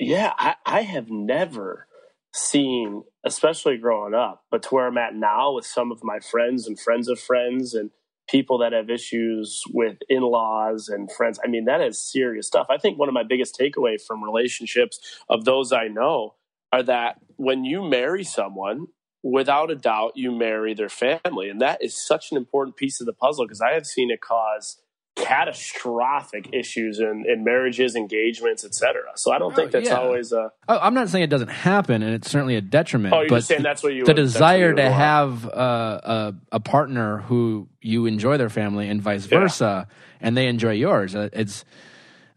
Yeah, I, I have never seen, especially growing up, but to where I'm at now with some of my friends and friends of friends and people that have issues with in-laws and friends. I mean, that is serious stuff. I think one of my biggest takeaway from relationships of those I know are that when you marry someone, without a doubt, you marry their family, and that is such an important piece of the puzzle because I have seen it cause catastrophic issues in, in marriages, engagements, etc. So I don't think that's yeah. always a. Oh, I'm not saying it doesn't happen, and it's certainly a detriment. Oh, you're saying that's what you the would- desire to have uh, a a partner who you enjoy their family and vice Yeah. versa, and they enjoy yours. Uh, It's.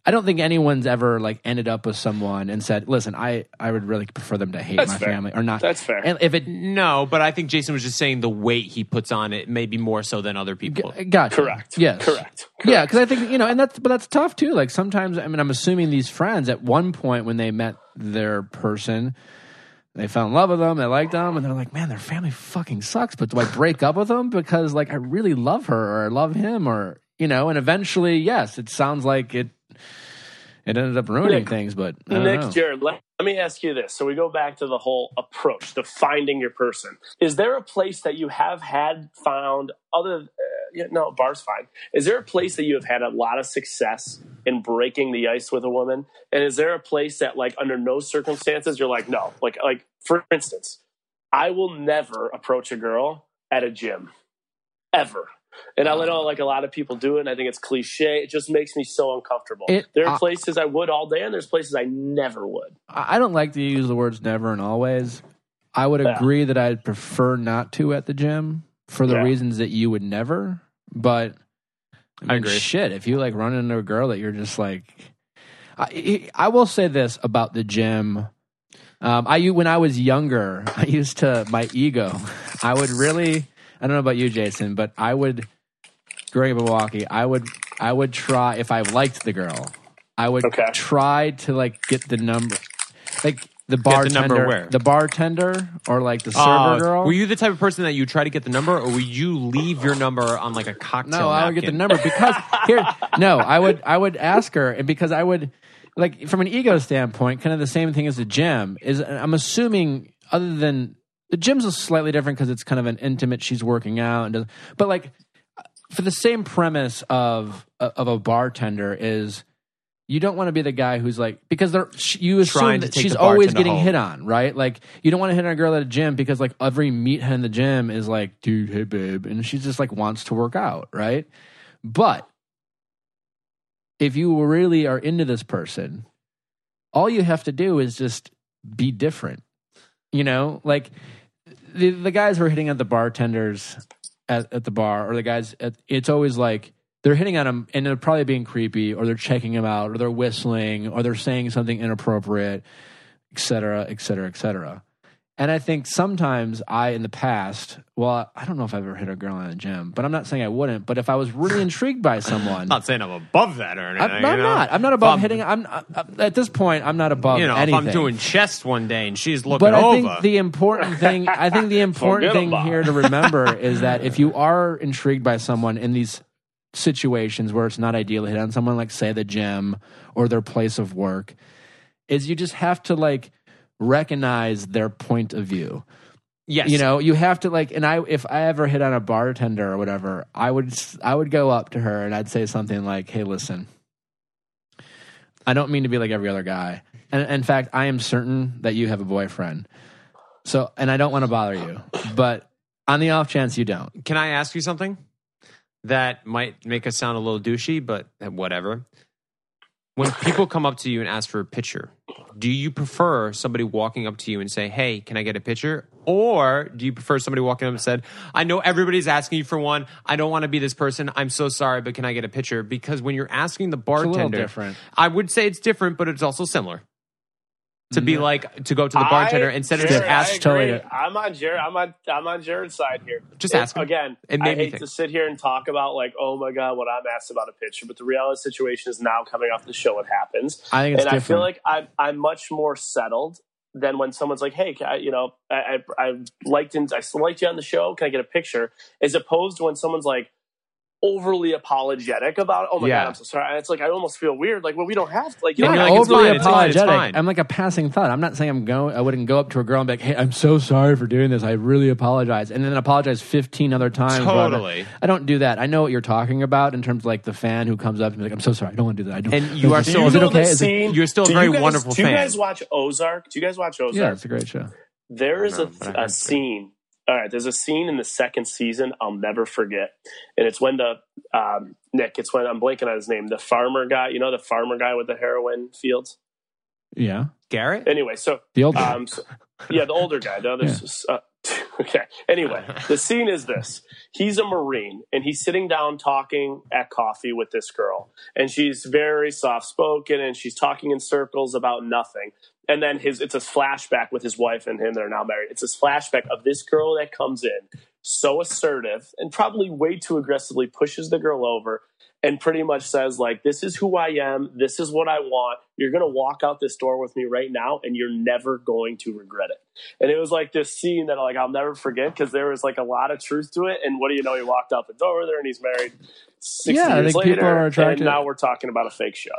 I don't think anyone's ever like ended up with someone and said, "Listen, I I would really prefer them to hate That's my fair. family or not." That's fair. And if it No, but I think Jason was just saying the weight he puts on it, maybe more so than other people. Gotcha. Correct. Yes. Correct. Yeah, because I think you know, and that's but that's tough too. Like sometimes, I mean, I'm assuming these friends at one point when they met their person, they fell in love with them, they liked them, and they're like, man, their family fucking sucks. But do I break up with them because like I really love her or I love him or you know? And eventually, yes, it sounds like it. It ended up ruining Nick- things, but I don't Nick, know. Jared, let, let me ask you this. So we go back to the whole approach, to finding your person. Is there a place that you have had found other? Uh, yeah, no, bar's fine. Is there a place that you have had a lot of success in breaking the ice with a woman? And is there a place that, like, under no circumstances, you're like, no, like, like for instance, I will never approach a girl at a gym, ever. And I know like a lot of people do it, and I think it's cliche. It just makes me so uncomfortable. It- there are I- places I would all day, and there's places I never would. I I don't like to use the words never and always. I would Yeah. agree that I'd prefer not to at the gym for the Yeah. reasons that you would never. But I, mean, agree. Shit, if you like run into a girl that you're just like, I, I will say this about the gym. Um, I u- when I was younger, I used to my ego. I would really. I don't know about you, Jason, but I would growing up in Milwaukee. I would I would try if I liked the girl. I would Okay. try to like get the number, like the the bartender, number where? the bartender or like the server Uh, girl. Were you the type of person that you try to get the number, or would you leave your number on like a cocktail? No, I would get the number because here. No, I would I would ask her, and because I would like from an ego standpoint, kind of the same thing as the gym is. I'm assuming other than the gym's a slightly different because it's kind of an intimate. She's working out, and does, but like for the same premise of of a bartender is. You don't want to be the guy who's like because they're you assume Trying that she's always getting home. hit on, right? Like you don't want to hit on a girl at a gym because like every meathead in the gym is like, dude, hey babe, and she just like wants to work out, right? But if you really are into this person, all you have to do is just be different. You know, like the the guys who are hitting at the bartenders at, at the bar, or the guys, at, it's always like they're hitting on them and they're probably being creepy, or they're checking them out, or they're whistling, or they're saying something inappropriate, et cetera, et cetera, et cetera. And I think sometimes I, in the past, well, I don't know if I've ever hit a girl in a gym, but I'm not saying I wouldn't. But if I was really intrigued by someone, I'm not saying I'm above that or anything. I'm, I'm not. I'm not above I'm- hitting. I'm uh, at this point. I'm not above You know, anything. if I'm doing chest one day and she's looking but I over, think the important thing. I think the important thing about here to remember is that if you are intrigued by someone in these situations where it's not ideal to hit on someone, like say the gym or their place of work, is you just have to like recognize their point of view. yes, You know, you have to like, and I, if I ever hit on a bartender or whatever, I would, I would go up to her and I'd say something like, "Hey, listen, I don't mean to be like every other guy, and in fact, I am certain that you have a boyfriend. So, and I don't want to bother you, but on the off chance you don't, Can I ask you something that might make us sound a little douchey, but whatever? When people come up to you and ask for a picture, do you prefer somebody walking up to you and say, "Hey, can I get a picture?" Or do you prefer somebody walking up and said, "I know everybody's asking you for one. I don't want to be this person. I'm so sorry, but can I get a picture?" Because when you're asking the it's a little bartender, different. I would say it's different, but it's also similar. To be mm-hmm. like to go to the bartender I- instead of Jared, just ask I totally agree. di- I'm on Jared. I'm on. I'm on Jared's side here. Just It- ask him. again. It I made me hate think. to sit here and talk about like, oh my god, what I'm asked about a picture, but the reality of the situation is now coming off the show. It happens, I think it's and I feel like I'm I'm much more settled than when someone's like, hey, can I, you know, I, I I liked in, I liked you on the show. Can I get a picture? As opposed to when someone's like overly apologetic about, oh my Yeah. god, I'm so sorry. And it's like I almost feel weird. Like, well, we don't have to like, you Yeah, know, you're not like, overly fine, it's fine, it's apologetic. fine. I'm like a passing thought. I'm not saying I'm going. I wouldn't go up to a girl and be like, "Hey, I'm so sorry for doing this. I really apologize," and then apologize 15 other times. Totally. I don't do that. I know what you're talking about in terms of like the fan who comes up and be like, "I'm so sorry. I don't want to do that." I don't. And you are Do so- you Is it know okay? the Is it- You're still a very guys- wonderful Do you guys watch Ozark? Do you guys watch Ozark? yeah, it's a great show. There is No, a, but I a heard scene All right, there's a scene in the second season I'll never forget, and it's when the um, Nick. It's when I'm blanking on his name. The farmer guy, you know, the farmer guy with the heroin fields. Yeah. Garrett? Anyway, so The old um, so- yeah, the older guy. The other. Uh, okay. Anyway, the scene is this: he's a marine, and he's sitting down talking at coffee with this girl, and she's very soft spoken, and she's talking in circles about nothing. And then his it's a flashback with his wife and him. They're now married. It's this flashback of this girl that comes in so assertive and probably way too aggressively pushes the girl over and pretty much says like this is who i am. This is what i want. You're going to walk out this door with me right now and you're never going to regret it. And it was like this scene that like i'll never forget because there was like a lot of truth to it. And what do you know? He walked out the door there and he's married six Yeah, I years later people are attracted- and now we're talking about a fake show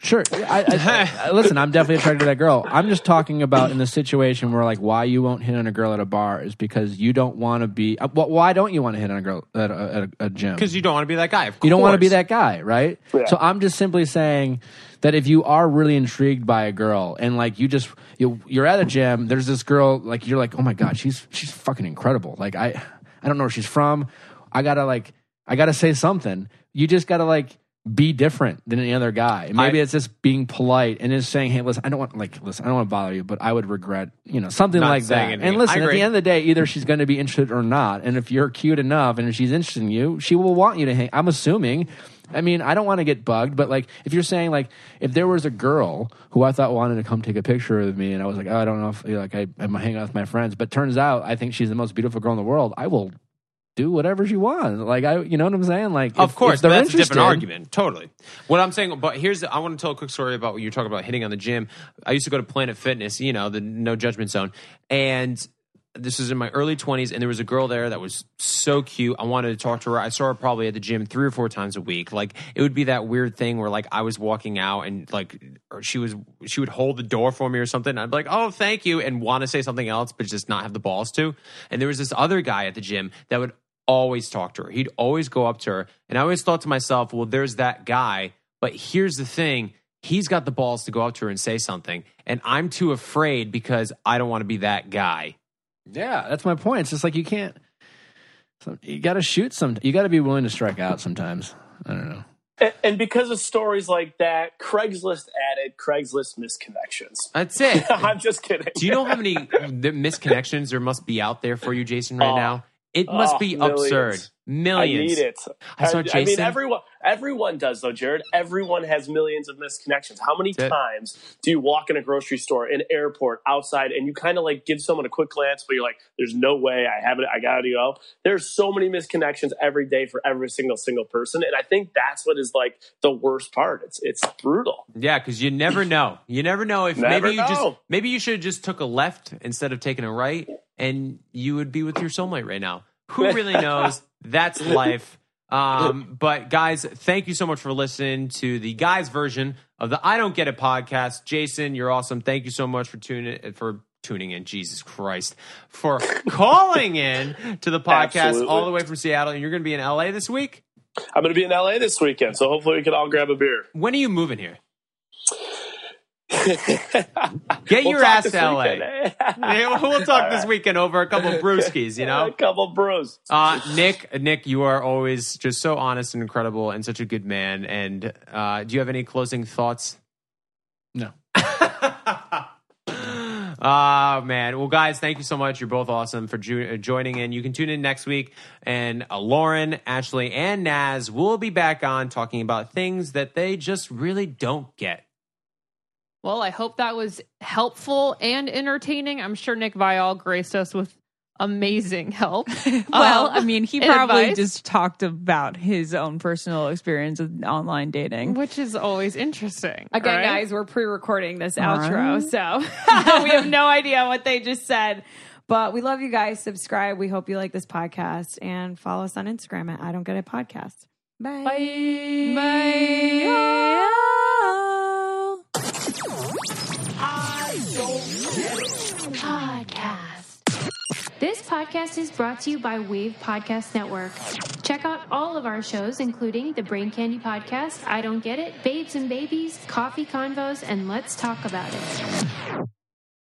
Sure. I, I, I, listen, I'm definitely attracted to that girl. I'm just talking about in the situation where, like, why you won't hit on a girl at a bar is because you don't want to be. Uh, wh- why don't you want to hit on a girl at a, at a, a gym? Because you don't want to be that guy. Of you don't want to be that guy, right? Yeah. So I'm just simply saying that if you are really intrigued by a girl and like you just you, you're at a gym, there's this girl like you're like, oh my god, she's she's fucking incredible. Like I I don't know where she's from. I gotta like I gotta say something. You just gotta like be different than any other guy. And maybe I- it's just being polite and just saying, "Hey, listen, I don't want like listen, I don't want to bother you, but I would regret, you know, something like that." anything. And listen, at the end of the day, either she's going to be interested or not. And if you're cute enough and if she's interested in you, she will want you to hang. I'm assuming. I mean, I don't want to get bugged, but like if you're saying like if there was a girl who I thought wanted to come take a picture with me, and I was like, oh, I don't know if like I, I'm hanging out with my friends, but turns out I think she's the most beautiful girl in the world. I will do whatever she wants. Like I, you know what I'm saying? Like Of if- course, if they're that's a different argument. Totally. What I'm saying, but here's, I want to tell a quick story about what you were talking about hitting on the gym. I used to go to Planet Fitness, you know, the no judgment zone. And this was in my early 20s, and there was a girl there that was so cute. I wanted to talk to her. I saw her probably at the gym three or four times a week. Like, it would be that weird thing where, like, I was walking out and, like, or she was, she would hold the door for me or something. I'd be like, oh, thank you, and want to say something else, but just not have the balls to. And there was this other guy at the gym that would always talk to her. He'd always go up to her. And I always thought to myself, well, there's that guy. But here's the thing he's got the balls to go up to her and say something. And I'm too afraid because I don't want to be that guy. Yeah, that's my point. It's just like you can't. You got to shoot some. You got to be willing to strike out sometimes. I don't know. and, and because of stories like that craigslist added craigslist misconnections That's it. i'm just kidding Do you know how many the misconnections there must be out there for you, Jason, right Oh. now? It must Oh, be millions. absurd. Millions. I need it. I saw I mean, everyone everyone does though, Jared. Everyone has millions of misconnections. How many That's it. times do you walk in a grocery store, an airport, outside, and you kind of like give someone a quick glance, but you're like, "There's no way I have it. I gotta go." There's so many misconnections every day for every single single person, and I think that's what is like the worst part. It's it's brutal. Yeah, because you never know. You never know if Never maybe you just maybe you should have just took a left instead of taking a right, and you would be with your soulmate right now. Who really knows? That's life. Um, but guys, thank you so much for listening to the guys version of the I Don't Get It podcast. Jason, you're awesome. Thank you so much for tuning for tuning in. Jesus Christ, for calling in to the podcast Absolutely. all the way from Seattle. And you're going to be in LA this week. I'm going to be in LA this weekend, so hopefully we can all grab a beer. When are you moving here? Get Get your ass to LA. eh? Yeah, we'll talk this weekend over a couple of brewskis, you know? a know? couple brews. Uh, Nick, Nick, you are always just so honest and incredible and such a good man. And uh, do you have any closing thoughts? No. Ah man. Well, guys, thank you so much. You're both awesome for ju- joining in. You can tune in next week, and uh, Lauren, Ashley, and Naz will be back on talking about things that they just really don't get. Well, I hope that was helpful and entertaining. I'm sure Nick Viall graced us with amazing help. Well, Um, I mean, he probably advice, just talked about his own personal experience with online dating. which is always interesting. Again, right? guys, we're pre-recording this All outro, right. so we have no idea what they just said. But we love you guys. Subscribe. We hope you like this podcast and follow us on Instagram at I Don't Get It Podcast. Bye. Podcast. This podcast is brought to you by Wave Podcast Network. Check out all of our shows, including the Brain Candy Podcast, I Don't Get It, Babes and Babies, Coffee Convos, and Let's Talk About It.